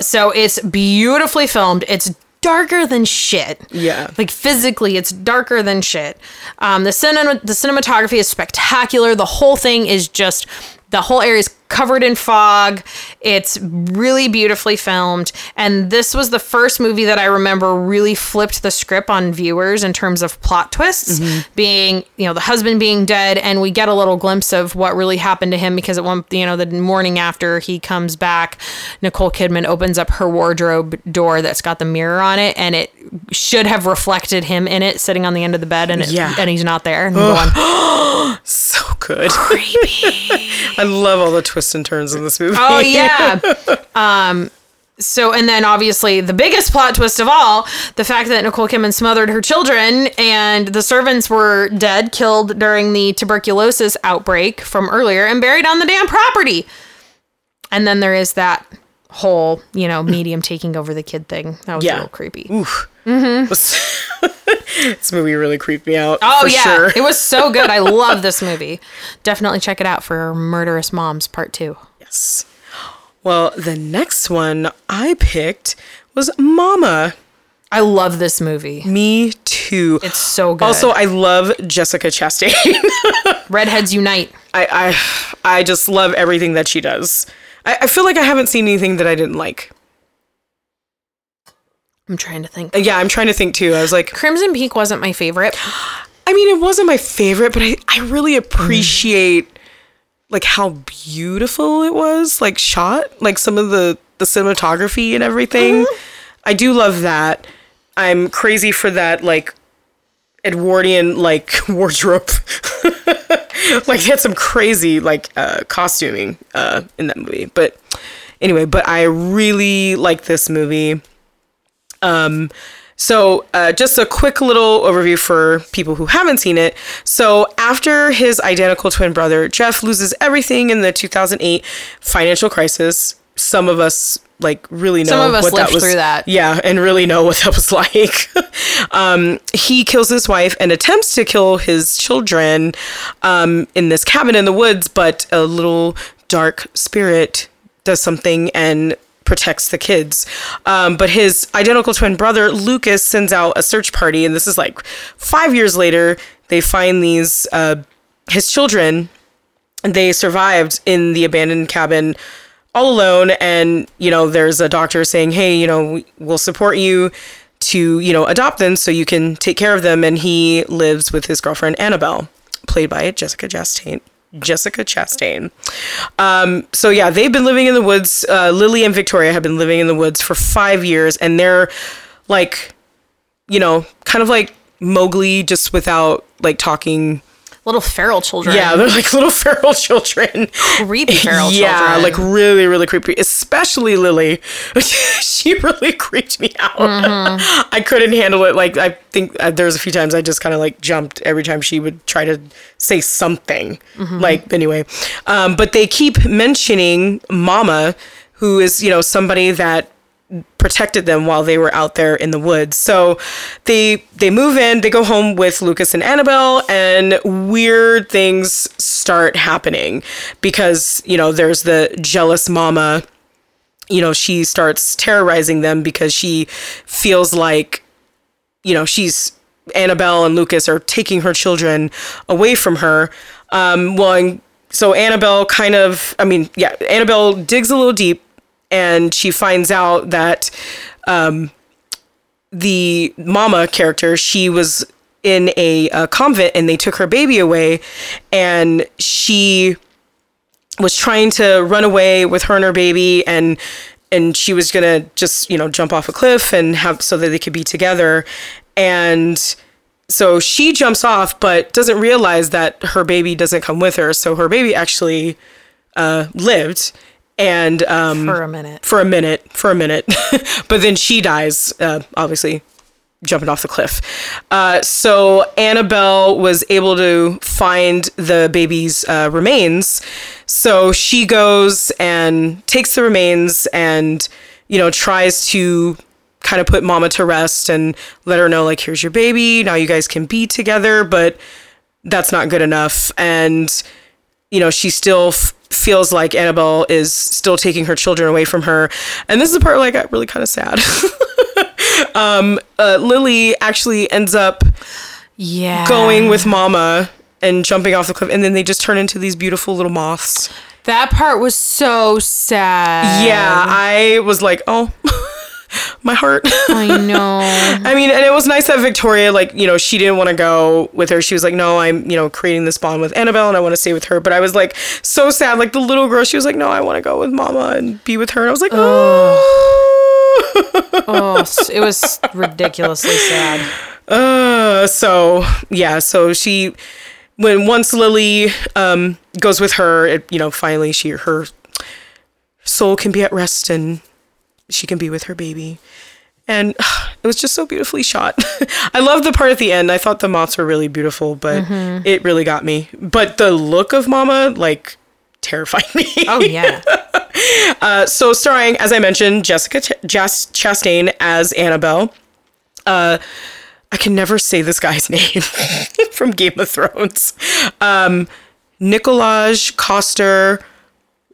so it's beautifully filmed. It's darker than shit. Yeah. Like physically, it's darker than shit. Um, the cinema, the cinematography is spectacular. The whole thing is just the whole area is covered in fog. It's really beautifully filmed. And this was the first movie that I remember really flipped the script on viewers in terms of plot twists, mm-hmm. being, you know, the husband being dead. And we get a little glimpse of what really happened to him because at one, you know, the morning after he comes back, Nicole Kidman opens up her wardrobe door that's got the mirror on it. And it should have reflected him in it sitting on the end of the bed. And, it, Yeah. and he's not there. And going, so good. Creepy. I love all the twists and turns in this movie. Oh yeah. um so and then obviously the biggest plot twist of all, the fact that Nicole Kidman smothered her children and the servants were dead, killed during the tuberculosis outbreak from earlier and buried on the damn property. And then there is that whole, you know, medium taking over the kid thing. That was Yeah. a little creepy. Oof. This movie really creeped me out. Oh yeah, sure. it was so good. I love this movie. Definitely check it out for Murderous Moms Part Two. Yes. Well, the next one I picked was Mama. I love this movie. Me too. It's so good. Also, I love Jessica Chastain. Redheads Unite. I, I I just love everything that she does. I, I feel like I haven't seen anything that I didn't like. I'm trying to think. Yeah, I'm trying to think too. I was like, Crimson Peak wasn't my favorite. I mean, it wasn't my favorite, but I, I really appreciate like how beautiful it was, like shot, like some of the the cinematography and everything. I do love that. I'm crazy for that like Edwardian like wardrobe. like had some crazy like uh costuming uh in that movie. But anyway, but I really like this movie. Um, so, uh, just a quick little overview for people who haven't seen it. So, after his identical twin brother, Jeff loses everything in the 2008 financial crisis. Some of us like really know Some of us what lived that was. through that. Yeah, and really know what that was like. um, he kills his wife and attempts to kill his children um, in this cabin in the woods, but a little dark spirit does something and protects the kids. Um, but his identical twin brother, Lucas, sends out a search party, and this is like five years later. They find these, uh, his children, they survived in the abandoned cabin all alone and you know there's a doctor saying hey you know we- we'll support you to you know adopt them so you can take care of them and he lives with his girlfriend annabelle played by jessica chastain jessica chastain. Um, so yeah they've been living in the woods. Uh, lily and victoria have been living in the woods for five years and they're like you know kind of like mowgli just without like talking Little feral children. yeah they're like little feral children creepy feral yeah, children. like really, really creepy. Especially Lily. she really creeped me out. Mm-hmm. I couldn't handle it. Like I think uh, there was a few times I just kind of like jumped every time she would try to say something. Mm-hmm. Like anyway, um, but they keep mentioning Mama, who is you know somebody that protected them while they were out there in the woods. So they they move in, they go home with Lucas and Annabelle and weird things start happening because, you know, there's the jealous mama, you know, she starts terrorizing them because she feels like you know, she's Annabelle and Lucas are taking her children away from her. Um, well, and so Annabelle kind of, I mean, yeah, Annabelle digs a little deep and she finds out that um, the mama character, she was in a, uh convent and they took her baby away and she was trying to run away with her and her baby and and she was gonna just you know jump off a cliff and have so that they could be together. And so she jumps off but doesn't realize that her baby doesn't come with her. So her baby actually uh, lived and um, for a minute. for a minute for a minute but then she dies uh, obviously jumping off the cliff. Uh, so Annabelle was able to find the baby's uh, remains. So she goes and takes the remains and, you know, tries to kind of put mama to rest and let her know, like, here's your baby. Now you guys can be together. But that's not good enough. And, you know, she still f- feels like Annabelle is still taking her children away from her. And this is the part where I got really kind of sad. um, uh, Lily actually ends up Yeah. going with Mama and jumping off the cliff, and then they just turn into these beautiful little moths. That part was so sad. yeah, I was like, oh, my heart. I know. I mean, and it was nice that Victoria, like, you know, she didn't want to go with her. She was like, no, I'm, you know, creating this bond with Annabelle and I want to stay with her. But I was like, so sad. Like, the little girl, she was like, no, I want to go with Mama and be with her. And I was like, oh. oh, it was ridiculously sad. Uh, so yeah, so she when once Lily um goes with her, it, you know, finally she her soul can be at rest and she can be with her baby. And it was just so beautifully shot. I love the part at the end. I thought the moths were really beautiful, but it really got me. But the look of Mama, like, terrified me. Oh yeah. Uh, so starring, as I mentioned, Jessica Jas- Chastain as Annabelle. Uh, I can never say this guy's name from Game of Thrones. Um, Nikolaj Coster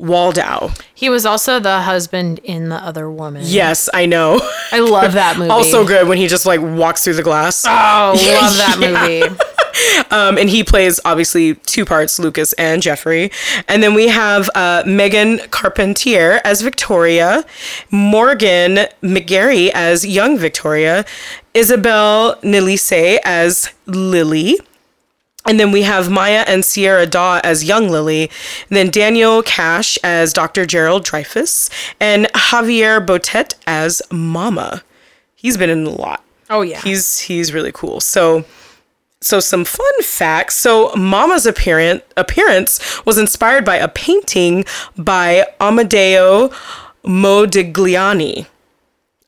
Waldau. He was also the husband in the other woman. Yes, I know. I love that movie. also good when he just like walks through the glass. Oh, love that movie. Um, and he plays obviously two parts, Lucas and Jeffrey. And then we have uh, Megan Charpentier as Victoria, Morgan McGarry as young Victoria, Isabelle Nélisse as Lily. And then we have Maya and Sierra Dawe as young Lily, then Daniel Kash as Dr. Gerald Dreyfus, and Javier Botet as Mama. He's been in a lot. Oh yeah. He's he's really cool. So so some fun facts. So Mama's appearance appearance was inspired by a painting by Amedeo Modigliani.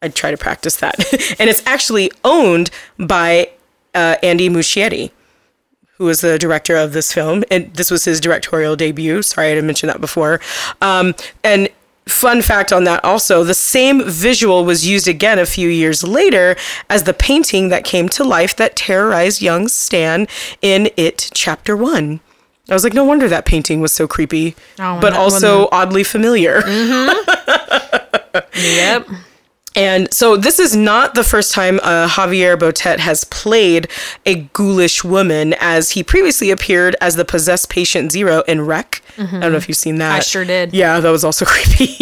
I try to practice that. and it's actually owned by uh, Andy Muschietti, who was the director of this film. And this was his directorial debut. Sorry, I didn't mention that before. Um, and fun fact on that also the same visual was used again a few years later as the painting that came to life that terrorized young Stan in It Chapter 1. I was like, no wonder that painting was so creepy, Oh, but also oddly familiar. Yep. And so this is not the first time uh, Javier Botet has played a ghoulish woman, as he previously appeared as the possessed patient Zero in REC. I don't know if you've seen that. I sure did. Yeah, that was also creepy.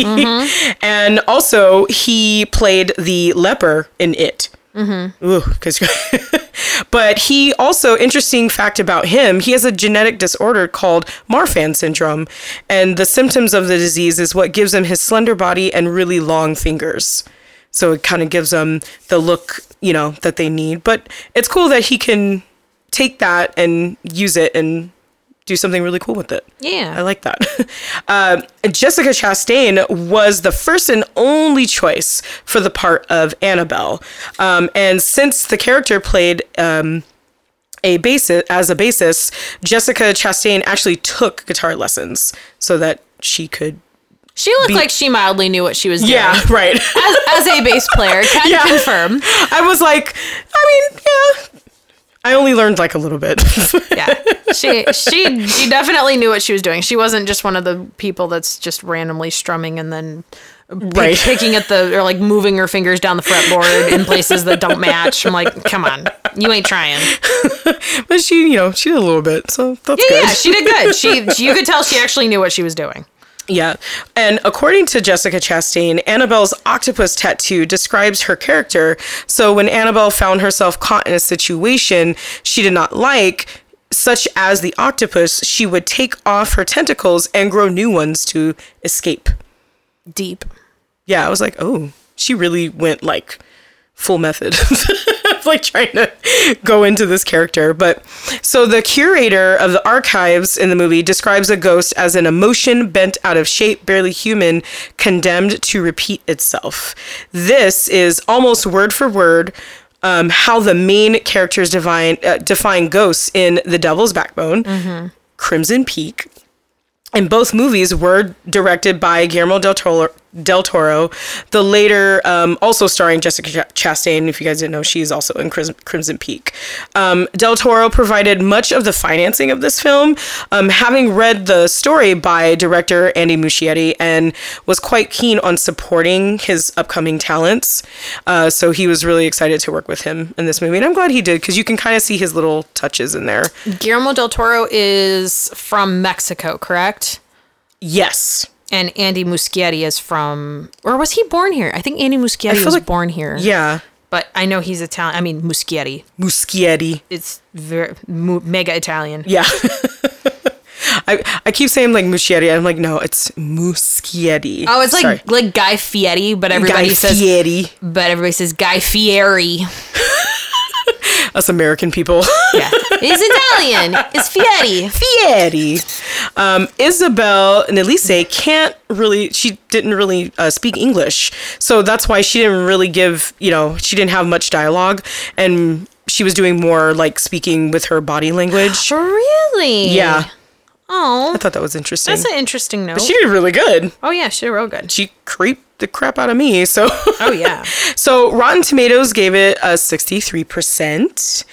and also, he played the leper in It. Mm-hmm. Ooh, because. but he also interesting fact about him he has a genetic disorder called marfan syndrome and the symptoms of the disease is what gives him his slender body and really long fingers so it kind of gives them the look you know that they need but it's cool that he can take that and use it and do something really cool with it Yeah. I like that. Uh, Jessica Chastain was the first and only choice for the part of Annabelle. Um, and since the character played um, a basis as a basis, Jessica Chastain actually took guitar lessons so that she could. She looked like she mildly knew what she was doing. Yeah, right. As, as a bass player, can Yeah. confirm. I was like, I mean, yeah. I only learned like a little bit. Yeah. She she she definitely knew what she was doing. She wasn't just one of the people that's just randomly strumming and then pick- Right. picking at the or like moving her fingers down the fretboard in places that don't match. I'm like, come on, you ain't trying. but she, you know, she did a little bit, so that's Yeah, good. yeah, she did good. She you could tell she actually knew what she was doing. Yeah. And according to Jessica Chastain, Annabelle's octopus tattoo describes her character. So when Annabelle found herself caught in a situation she did not like, such as the octopus, she would take off her tentacles and grow new ones to escape. Deep. Yeah, I was like, oh, she really went like full method. like trying to go into this character. But so the curator of the archives in the movie describes a ghost as an emotion bent out of shape, barely human, condemned to repeat itself. This is almost word for word um, how the main characters define uh, define ghosts in The Devil's Backbone, Crimson Peak, and both movies were directed by Guillermo del Toro. Del Toro, the later um, also starring Jessica Chastain. If you guys didn't know, she's also in Crimson, Crimson Peak. Um, Del Toro provided much of the financing of this film, um, having read the story by director Andy Muschietti and was quite keen on supporting his upcoming talents. Uh, so he was really excited to work with him in this movie, and I'm glad he did because you can kind of see his little touches in there. Guillermo del Toro is from Mexico, correct? Yes. And Andy Muschietti is from, or was he born here? I think Andy Muschietti was like- born here. Yeah. But I know he's Italian. I mean, Muschietti. Muschietti. It's very, mu- mega Italian. Yeah. I, I keep saying like Muschietti. I'm like, no, it's Muschietti. Oh, it's like Sorry. like Guy Fieri, but everybody Guy says Fieri. but everybody says Guy Fieri. Us American people. Yeah. He's Italian. It's Fieri. Fieri. Um, Isabelle Nélisse can't really, she didn't really uh, speak English. So that's why she didn't really give, you know, she didn't have much dialogue. And she was doing more like speaking with her body language. Really? Yeah. Oh, I thought that was interesting. that's an interesting note. she did really good. oh yeah, she did real good. She creeped the crap out of me. So. Oh yeah. So Rotten Tomatoes gave it a 63%.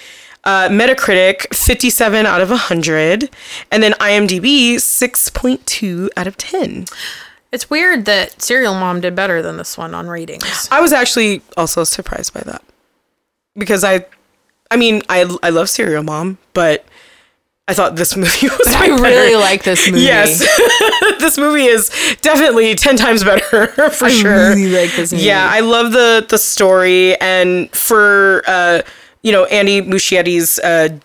Uh, Metacritic 57 out of 100 and then IMDb 6.2 out of 10. It's weird that Serial Mom did better than this one on ratings. I was actually also surprised by that. Because I I mean, I I love Serial Mom, but I thought this movie was I really better. like this movie. Yes. this movie is definitely 10 times better for sure. really like this movie. Yeah, I love the the story and for uh you know Andy Muschietti's uh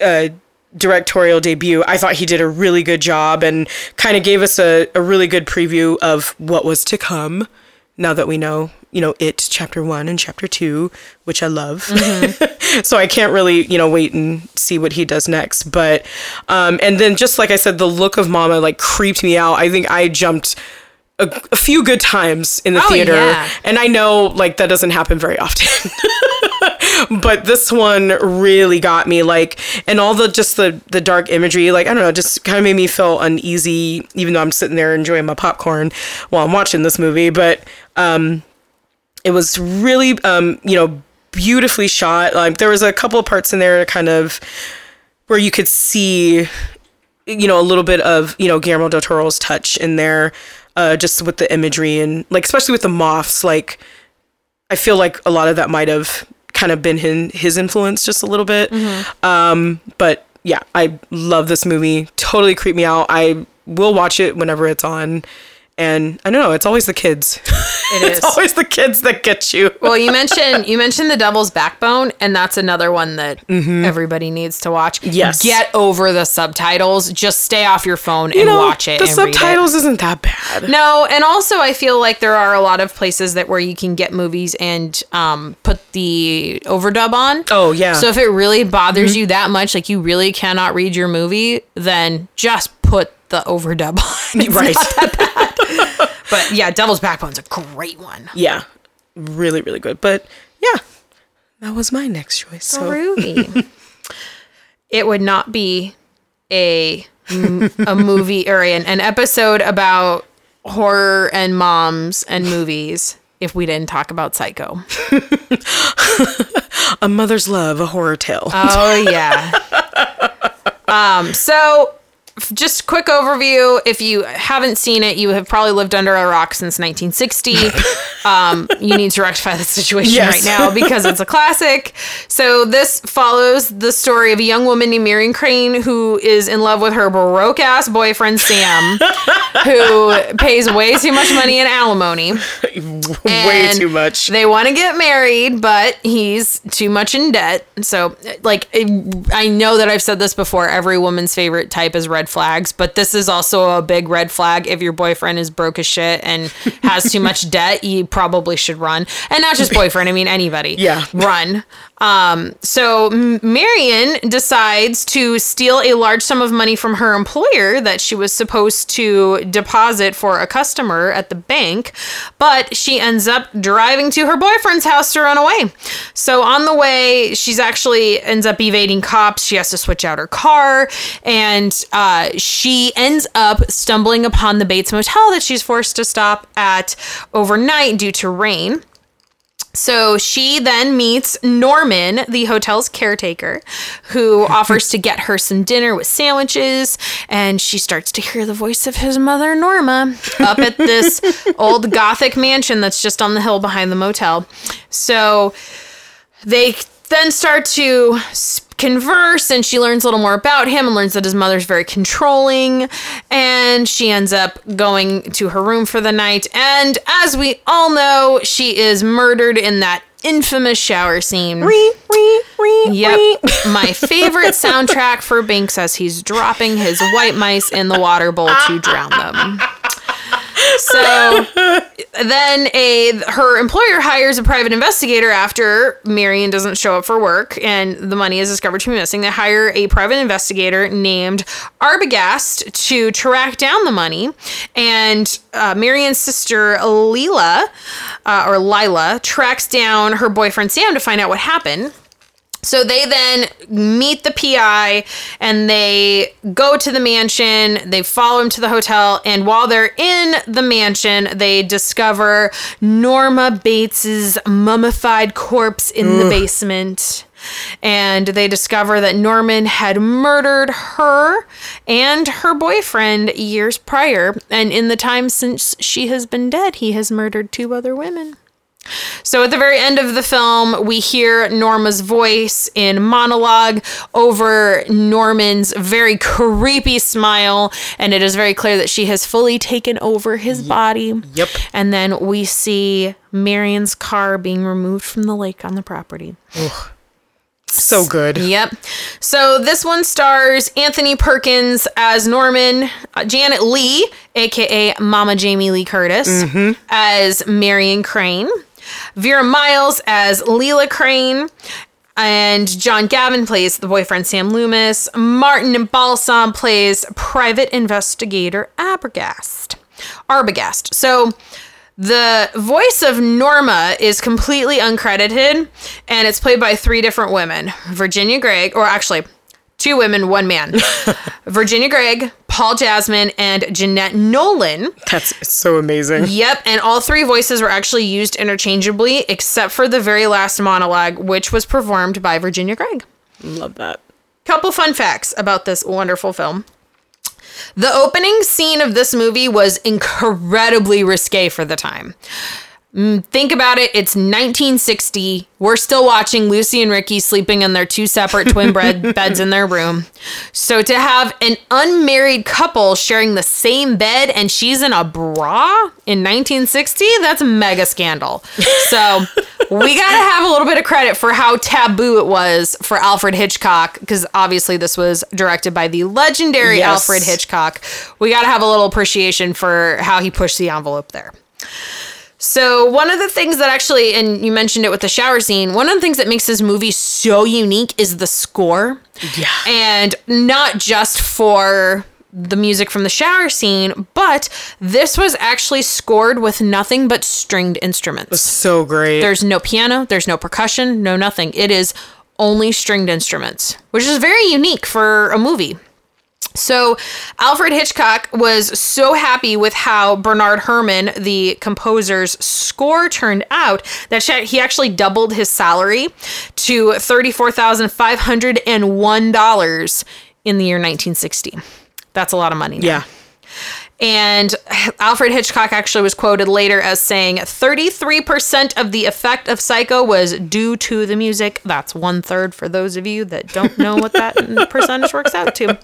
uh directorial debut, I thought he did a really good job and kind of gave us a, a really good preview of what was to come now that we know, you know, it chapter 1 and chapter 2, which I love. so I can't really, you know, wait and see what he does next, but um and then just like I said the look of Mama like creeped me out. I think I jumped a, a few good times in the Oh, theater yeah. and I know like that doesn't happen very often. but this one really got me like and all the just the the dark imagery like i don't know just kind of made me feel uneasy even though i'm sitting there enjoying my popcorn while i'm watching this movie but um it was really um you know beautifully shot like there was a couple of parts in there kind of where you could see you know a little bit of you know Guillermo del Toro's touch in there uh just with the imagery and like especially with the moths like I feel like a lot of that might have kind of been his, his influence just a little bit. Um, but yeah, I love this movie. Totally creep me out. I will watch it whenever it's on. And I don't know, it's always the kids. It it's is. always the kids that get you. Well, you mentioned you mentioned the Devil's Backbone, and that's another one that everybody needs to watch. Mm-hmm. Yes. get over the subtitles. Just stay off your phone and know, watch it. the and read it. subtitles isn't that bad. No, and also I feel like there are a lot of places that where you can get movies and um, put the overdub on. Oh, yeah. So if it really bothers you that much, like you really cannot read your movie, then just put the overdub on. It's right. not that bad. but yeah, Devil's Backbone's a great one. Yeah. Really, really good. But yeah, that was my next choice. So Groovy. it would not be a a movie or an, an episode about horror and moms and movies if we didn't talk about Psycho. a mother's love, a horror tale. Oh yeah. um. So, f- just quick overview. If you haven't seen it, you have probably lived under a rock since 1960. um, you need to rectify the situation Yes. right now because it's a classic. So this follows the story of a young woman named Miriam Crane who is in love with her broke ass boyfriend Sam, who pays way too much money in alimony. Way too much. They want to get married, but he's too much in debt. So, like, I know that I've said this before. Every woman's favorite type is red flags, but this is also a big red flag. If your boyfriend is broke as shit and has too much debt, you probably should run. And not just boyfriend. I mean anybody. Yeah. run. Um, so Marion decides to steal a large sum of money from her employer that she was supposed to deposit for a customer at the bank, but she ends up driving to her boyfriend's house to run away. So on the way, she's actually ends up evading cops. She has to switch out her car, and uh, she ends up stumbling upon the Bates Motel that she's forced to stop at overnight due to rain. So she then meets Norman, the hotel's caretaker, who offers to get her some dinner with sandwiches. And she starts to hear the voice of his mother, Norma, up at this old Gothic mansion that's just on the hill behind the motel. So they then start to converse and she learns a little more about him and learns that his mother's very controlling and she ends up going to her room for the night and as we all know she is murdered in that infamous shower scene Yep. My favorite soundtrack for Binks as he's dropping his white mice in the water bowl to drown them. So then a her employer hires a private investigator after Marion doesn't show up for work and the money is discovered to be missing. They hire a private investigator named Arbogast to track down the money. And uh, Marion's sister Leela, uh, or Lila, tracks down her boyfriend Sam to find out what happened. So they then meet the PI and they go to the mansion. They follow him to the hotel. And while they're in the mansion, they discover Norma Bates's mummified corpse in the basement. And they discover that Norman had murdered her and her boyfriend years prior. And in the time since she has been dead, he has murdered two other women. So at the very end of the film, we hear Norma's voice in monologue over Norman's very creepy smile, and it is very clear that she has fully taken over his body. Yep. And then we see Marion's car being removed from the lake on the property. Ugh. So good. Yep. So this one stars Anthony Perkins as Norman, uh, Janet Leigh, aka Mama Jamie Lee Curtis, as Marion Crane, Vera Miles as Leela Crane, and John Gavin plays the boyfriend Sam Loomis. Martin Balsam plays private investigator Arbogast. Arbogast. So the voice of Norma is completely uncredited, and it's played by three different women Virginia Gregg, or actually, two women, one man. Virginia Gregg, Paul Jasmine, and Jeanette Nolan. That's so amazing. Yep, and all three voices were actually used interchangeably, except for the very last monologue, which was performed by Virginia Gregg. Love that. Couple fun facts about this wonderful film. The opening scene of this movie was incredibly risque for the time. Mm, Think about it, it's 1960. We're still watching Lucy and Ricky sleeping in their two separate twin bed beds in their room. So to have an unmarried couple sharing the same bed and she's in a bra in 1960, that's a mega scandal. So we got to have a little bit of credit for how taboo it was for Alfred Hitchcock because obviously this was directed by the legendary Yes. Alfred Hitchcock. We got to have a little appreciation for how he pushed the envelope there. So one of the things that actually, and you mentioned it with the shower scene, one of the things that makes this movie so unique is the score. Yeah. And not just for the music from the shower scene, but this was actually scored with nothing but stringed instruments. So great. There's no piano, there's no percussion, no nothing. It is only stringed instruments, which is very unique for a movie. So, Alfred Hitchcock was so happy with how Bernard Herrmann, the composer's score, turned out that he actually doubled his salary to $34,501 in the year 1960. That's a lot of money. now. yeah. And Alfred Hitchcock actually was quoted later as saying 33% of the effect of Psycho was due to the music. That's one third for those of you that don't know what that percentage works out to.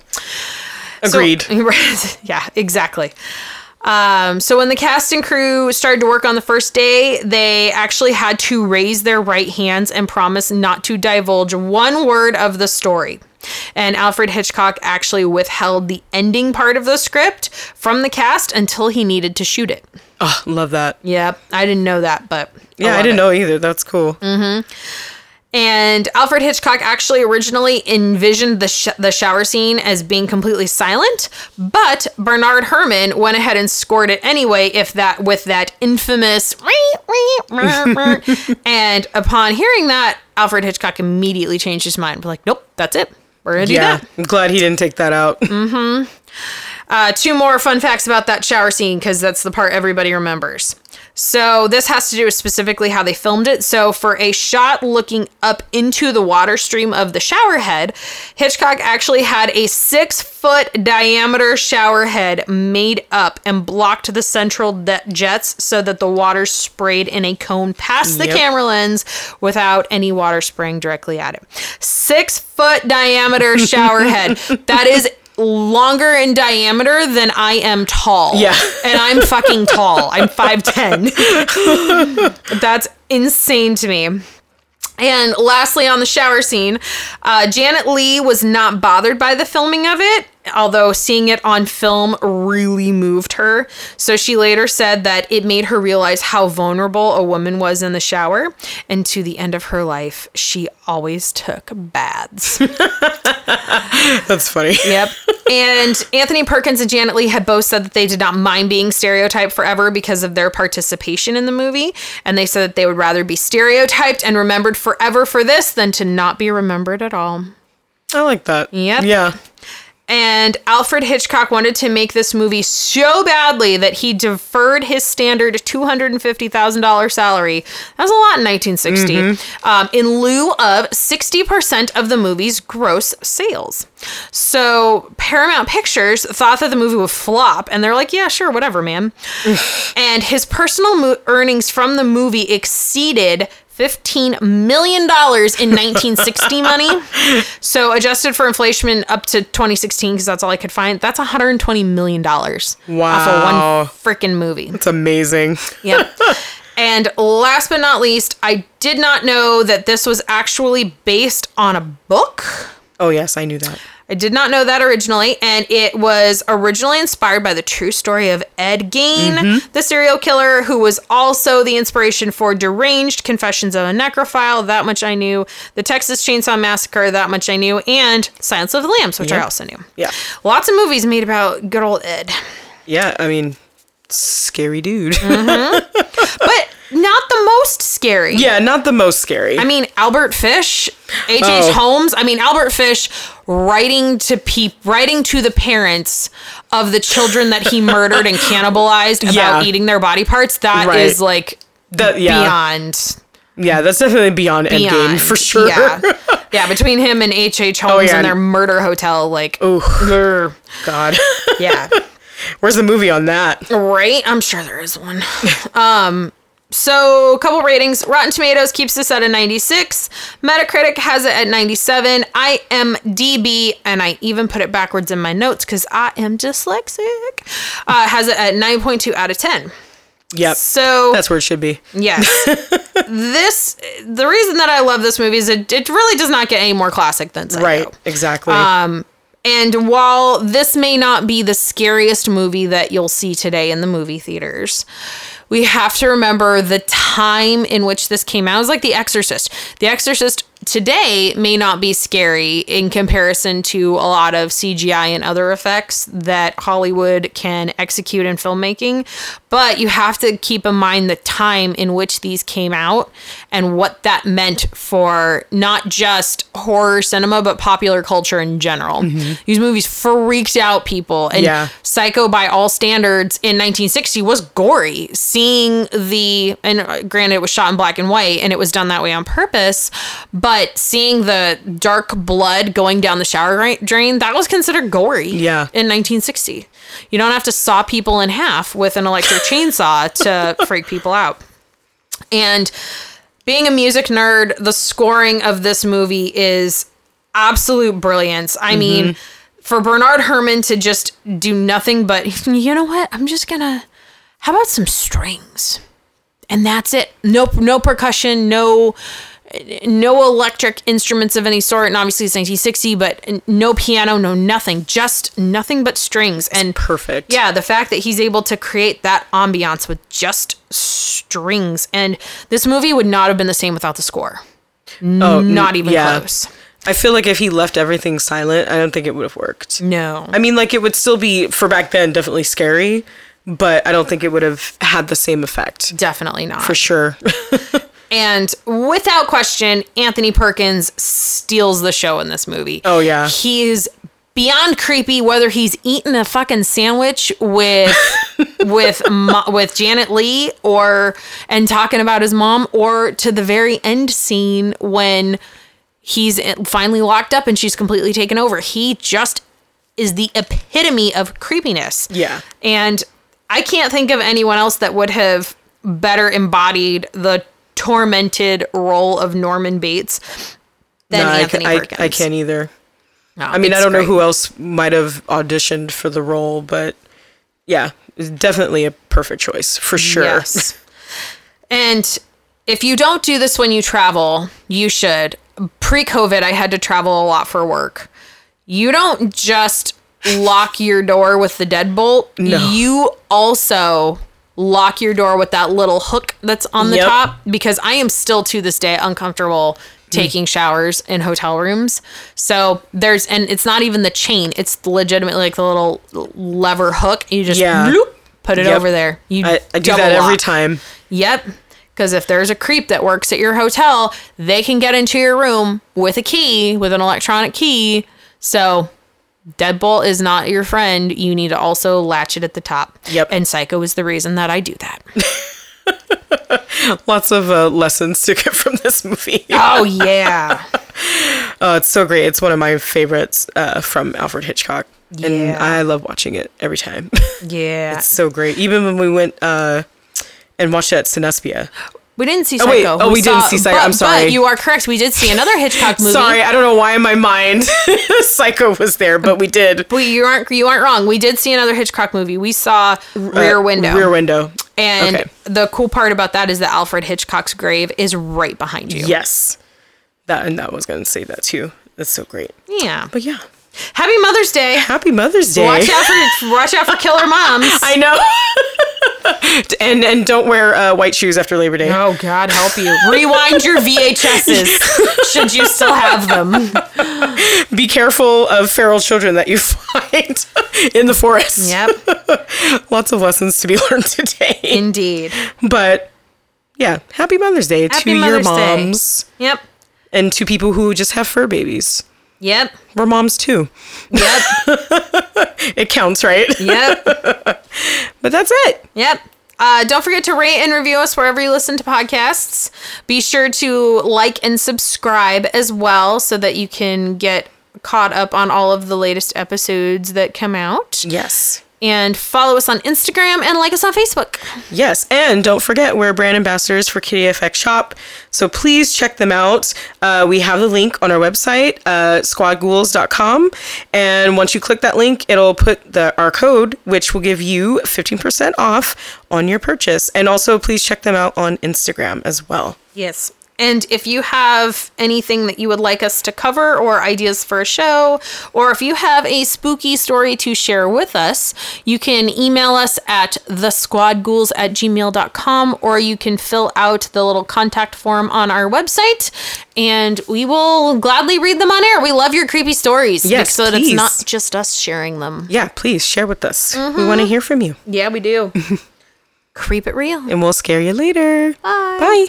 So- Agreed. yeah, exactly. Um, so when the cast and crew started to work on the first day, they actually had to raise their right hands and promise not to divulge one word of the story. And Alfred Hitchcock actually withheld the ending part of the script from the cast until he needed to shoot it. oh, love that. Yeah, I didn't know that, but Yeah, I love didn't it. know either. That's cool. Mm-hmm. And Alfred Hitchcock actually originally envisioned the, sh- the shower scene as being completely silent, but Bernard Herrmann went ahead and scored it anyway, if that with that infamous. and upon hearing that, Alfred Hitchcock immediately changed his mind. Like, nope, that's it. We're gonna do Yeah. that. I'm glad he didn't take that out. Uh, two more fun facts about that shower scene because that's the part everybody remembers. So this has to do with specifically how they filmed it. So for a shot looking up into the water stream of the shower head, Hitchcock actually had a six foot diameter shower head made up and blocked the central de- jets so that the water sprayed in a cone past the Yep. camera lens without any water spraying directly at it. Six foot diameter shower head. That is longer in diameter than I am tall. Yeah. And I'm fucking tall. I'm 5'10. That's insane to me. And lastly, on the shower scene, uh, Janet Leigh was not bothered by the filming of it, although seeing it on film really moved her. So she later said that it made her realize how vulnerable a woman was in the shower. And to the end of her life, she always took baths. That's funny. Yep. And Anthony Perkins and Janet Leigh had both said that they did not mind being stereotyped forever because of their participation in the movie. And they said that they would rather be stereotyped and remembered forever for this than to not be remembered at all. I like that. Yep. Yeah. And Alfred Hitchcock wanted to make this movie so badly that he deferred his standard $250,000 salary. That was a lot in 1960. Um, in lieu of 60% of the movie's gross sales. So Paramount Pictures thought that the movie would flop, and they're like, yeah, sure, whatever, man. and his personal mo- earnings from the movie exceeded $15 million in 1960 money. So adjusted for inflation up to 2016, because that's all I could find, that's 120 million dollars Wow. off of one freaking movie. It's amazing. Yep. and last but not least, I did not know that this was actually based on a book. Oh, yes, I knew that. I did not know that originally, and it was originally inspired by the true story of Ed Gein, mm-hmm. the serial killer, who was also the inspiration for Deranged Confessions of a Necrophile. That much I knew. The Texas Chainsaw Massacre. That much I knew, and Silence of the Lambs, which I also knew. Yeah. Lots of movies made about good old Ed, Yeah, I mean, scary dude. Mm-hmm. but not the most scary. yeah, not the most scary. I mean, Albert Fish, H.H. Oh. Holmes. I mean, Albert Fish writing to peop, writing to the parents of the children that he murdered and cannibalized about Yeah. eating their body parts. That is Right. like that, yeah, beyond, yeah, that's definitely beyond, beyond Endgame for sure. Yeah, yeah. Between him and H.H. Oh, Holmes yeah. and their murder hotel, like, oh. God, yeah. Where's the movie on that? Right? I'm sure there is one. um, so a couple ratings. Rotten Tomatoes keeps this at a 96. Metacritic has it at 97. IMDb, and I even put it backwards in my notes because I am dyslexic, uh, has it at 9.2 out of 10. Yep, So that's where it should be. yes, this the reason that I love this movie is it, it really does not get any more classic than Psycho. Right, exactly. Um, and while this may not be the scariest movie that you'll see today in the movie theaters, we have to remember the time in which this came out. It was like The Exorcist. The Exorcist today may not be scary in comparison to a lot of CGI and other effects that Hollywood can execute in filmmaking. But you have to keep in mind the time in which these came out and what that meant for not just horror cinema, but popular culture in general. These movies freaked out people. And Yeah. Psycho, by all standards, in 1960 was gory. Seeing the, and uh, granted, it was shot in black and white and it was done that way on purpose, but seeing the dark blood going down the shower drain, that was considered gory Yeah. in 1960. You don't have to saw people in half with an electric chainsaw to freak people out. And being a music nerd, the scoring of this movie is absolute brilliance. I mm-hmm. mean, for Bernard Herrmann to just do nothing but, you know what? I'm just gonna, how about some strings? And that's it. No, no percussion, no, no electric instruments of any sort. And obviously it's 1960, but no piano, no nothing. Just nothing but strings. And Perfect. yeah, the fact that he's able to create that ambiance with just strings. And this movie would not have been the same without the score. Oh, Not even yeah. close. I feel like if he left everything silent, I don't think it would have worked. No. I mean, like it would still be for back then definitely scary, but I don't think it would have had the same effect Definitely not. for sure. And without question, Anthony Perkins steals the show in this movie. Oh, yeah. He is beyond creepy whether he's eating a fucking sandwich with with with Janet Leigh or and talking about his mom or to the very end scene when he's finally locked up and she's completely taken over. He just is the epitome of creepiness. Yeah. And I can't think of anyone else that would have better embodied the tormented role of Norman Bates than No, I, Anthony I, Perkins. I can't either. No, I mean, I don't know who else might have auditioned for the role, but yeah, definitely a perfect choice for sure. Yes. and if you don't do this when you travel, you should. Pre COVID, I had to travel a lot for work. You don't just lock your door with the deadbolt, No. you also lock your door with that little hook that's on the Yep. top because I am still to this day uncomfortable taking showers in hotel rooms. So there's and it's not even the chain, it's legitimately like the little lever hook. You just Yeah. bloop, put it Yep. over there. You I, I do that every lock. time. Yep. Because if there's a creep that works at your hotel, they can get into your room with a key, with an electronic key. So deadbolt is not your friend. You need to also latch it at the top. Yep. And Psycho is the reason that I do that. Lots of uh, lessons to get from this movie. oh yeah. Oh, it's so great. It's one of my favorites uh, from Alfred Hitchcock. And I love watching it every time. Yeah. It's so great. Even when we went uh, and watched it at. we didn't see Oh, Psycho. wait. Oh, we didn't see Psycho. but- I'm sorry. But you are correct. We did see another Hitchcock movie. Sorry, I don't know why in my mind Psycho was there, but we did. But you aren't you aren't wrong. We did see another Hitchcock movie. We saw Rear Uh, Window. Rear Window. And Okay. the cool part about that is that Alfred Hitchcock's grave is right behind you. Yes. That and that was going to say that too. That's so great. Yeah. But yeah. Happy Mother's Day. Happy Mother's Day. Watch out for watch out for killer moms. I know. and and don't wear uh, white shoes after Labor Day. Oh God, help you! Rewind your VHSs, should you still have them. Be careful of feral children that you find in the forest. Yep, Lots of lessons to be learned today. indeed. But yeah, happy Mother's Day Happy to your Mother's Day. moms Yep, and to people who just have fur babies. Yep, We're moms too. yep, It counts, right? yep, But that's it. yep. Uh, don't forget to rate and review us wherever you listen to podcasts. Be sure to like and subscribe as well so that you can get caught up on all of the latest episodes that come out. Yes. And follow us on Instagram and like us on Facebook. Yes, and don't forget we're brand ambassadors for Kitty FX Shop, so please check them out. Uh, we have the link on our website, uh, squadghouls.com, and once you click that link, it'll put the our code, which will give you 15% off on your purchase. And also, please check them out on Instagram as well. Yes. And if you have anything that you would like us to cover or ideas for a show, or if you have a spooky story to share with us, you can email us at thesquadghouls at gmail.com or you can fill out the little contact form on our website and we will gladly read them on air. We love your creepy stories. Yes, So that it's not just us sharing them. Yeah, please share with us. We mm-hmm. want to hear from you, Yeah, we do. Creep it real. and we'll scare you later. Bye. Bye.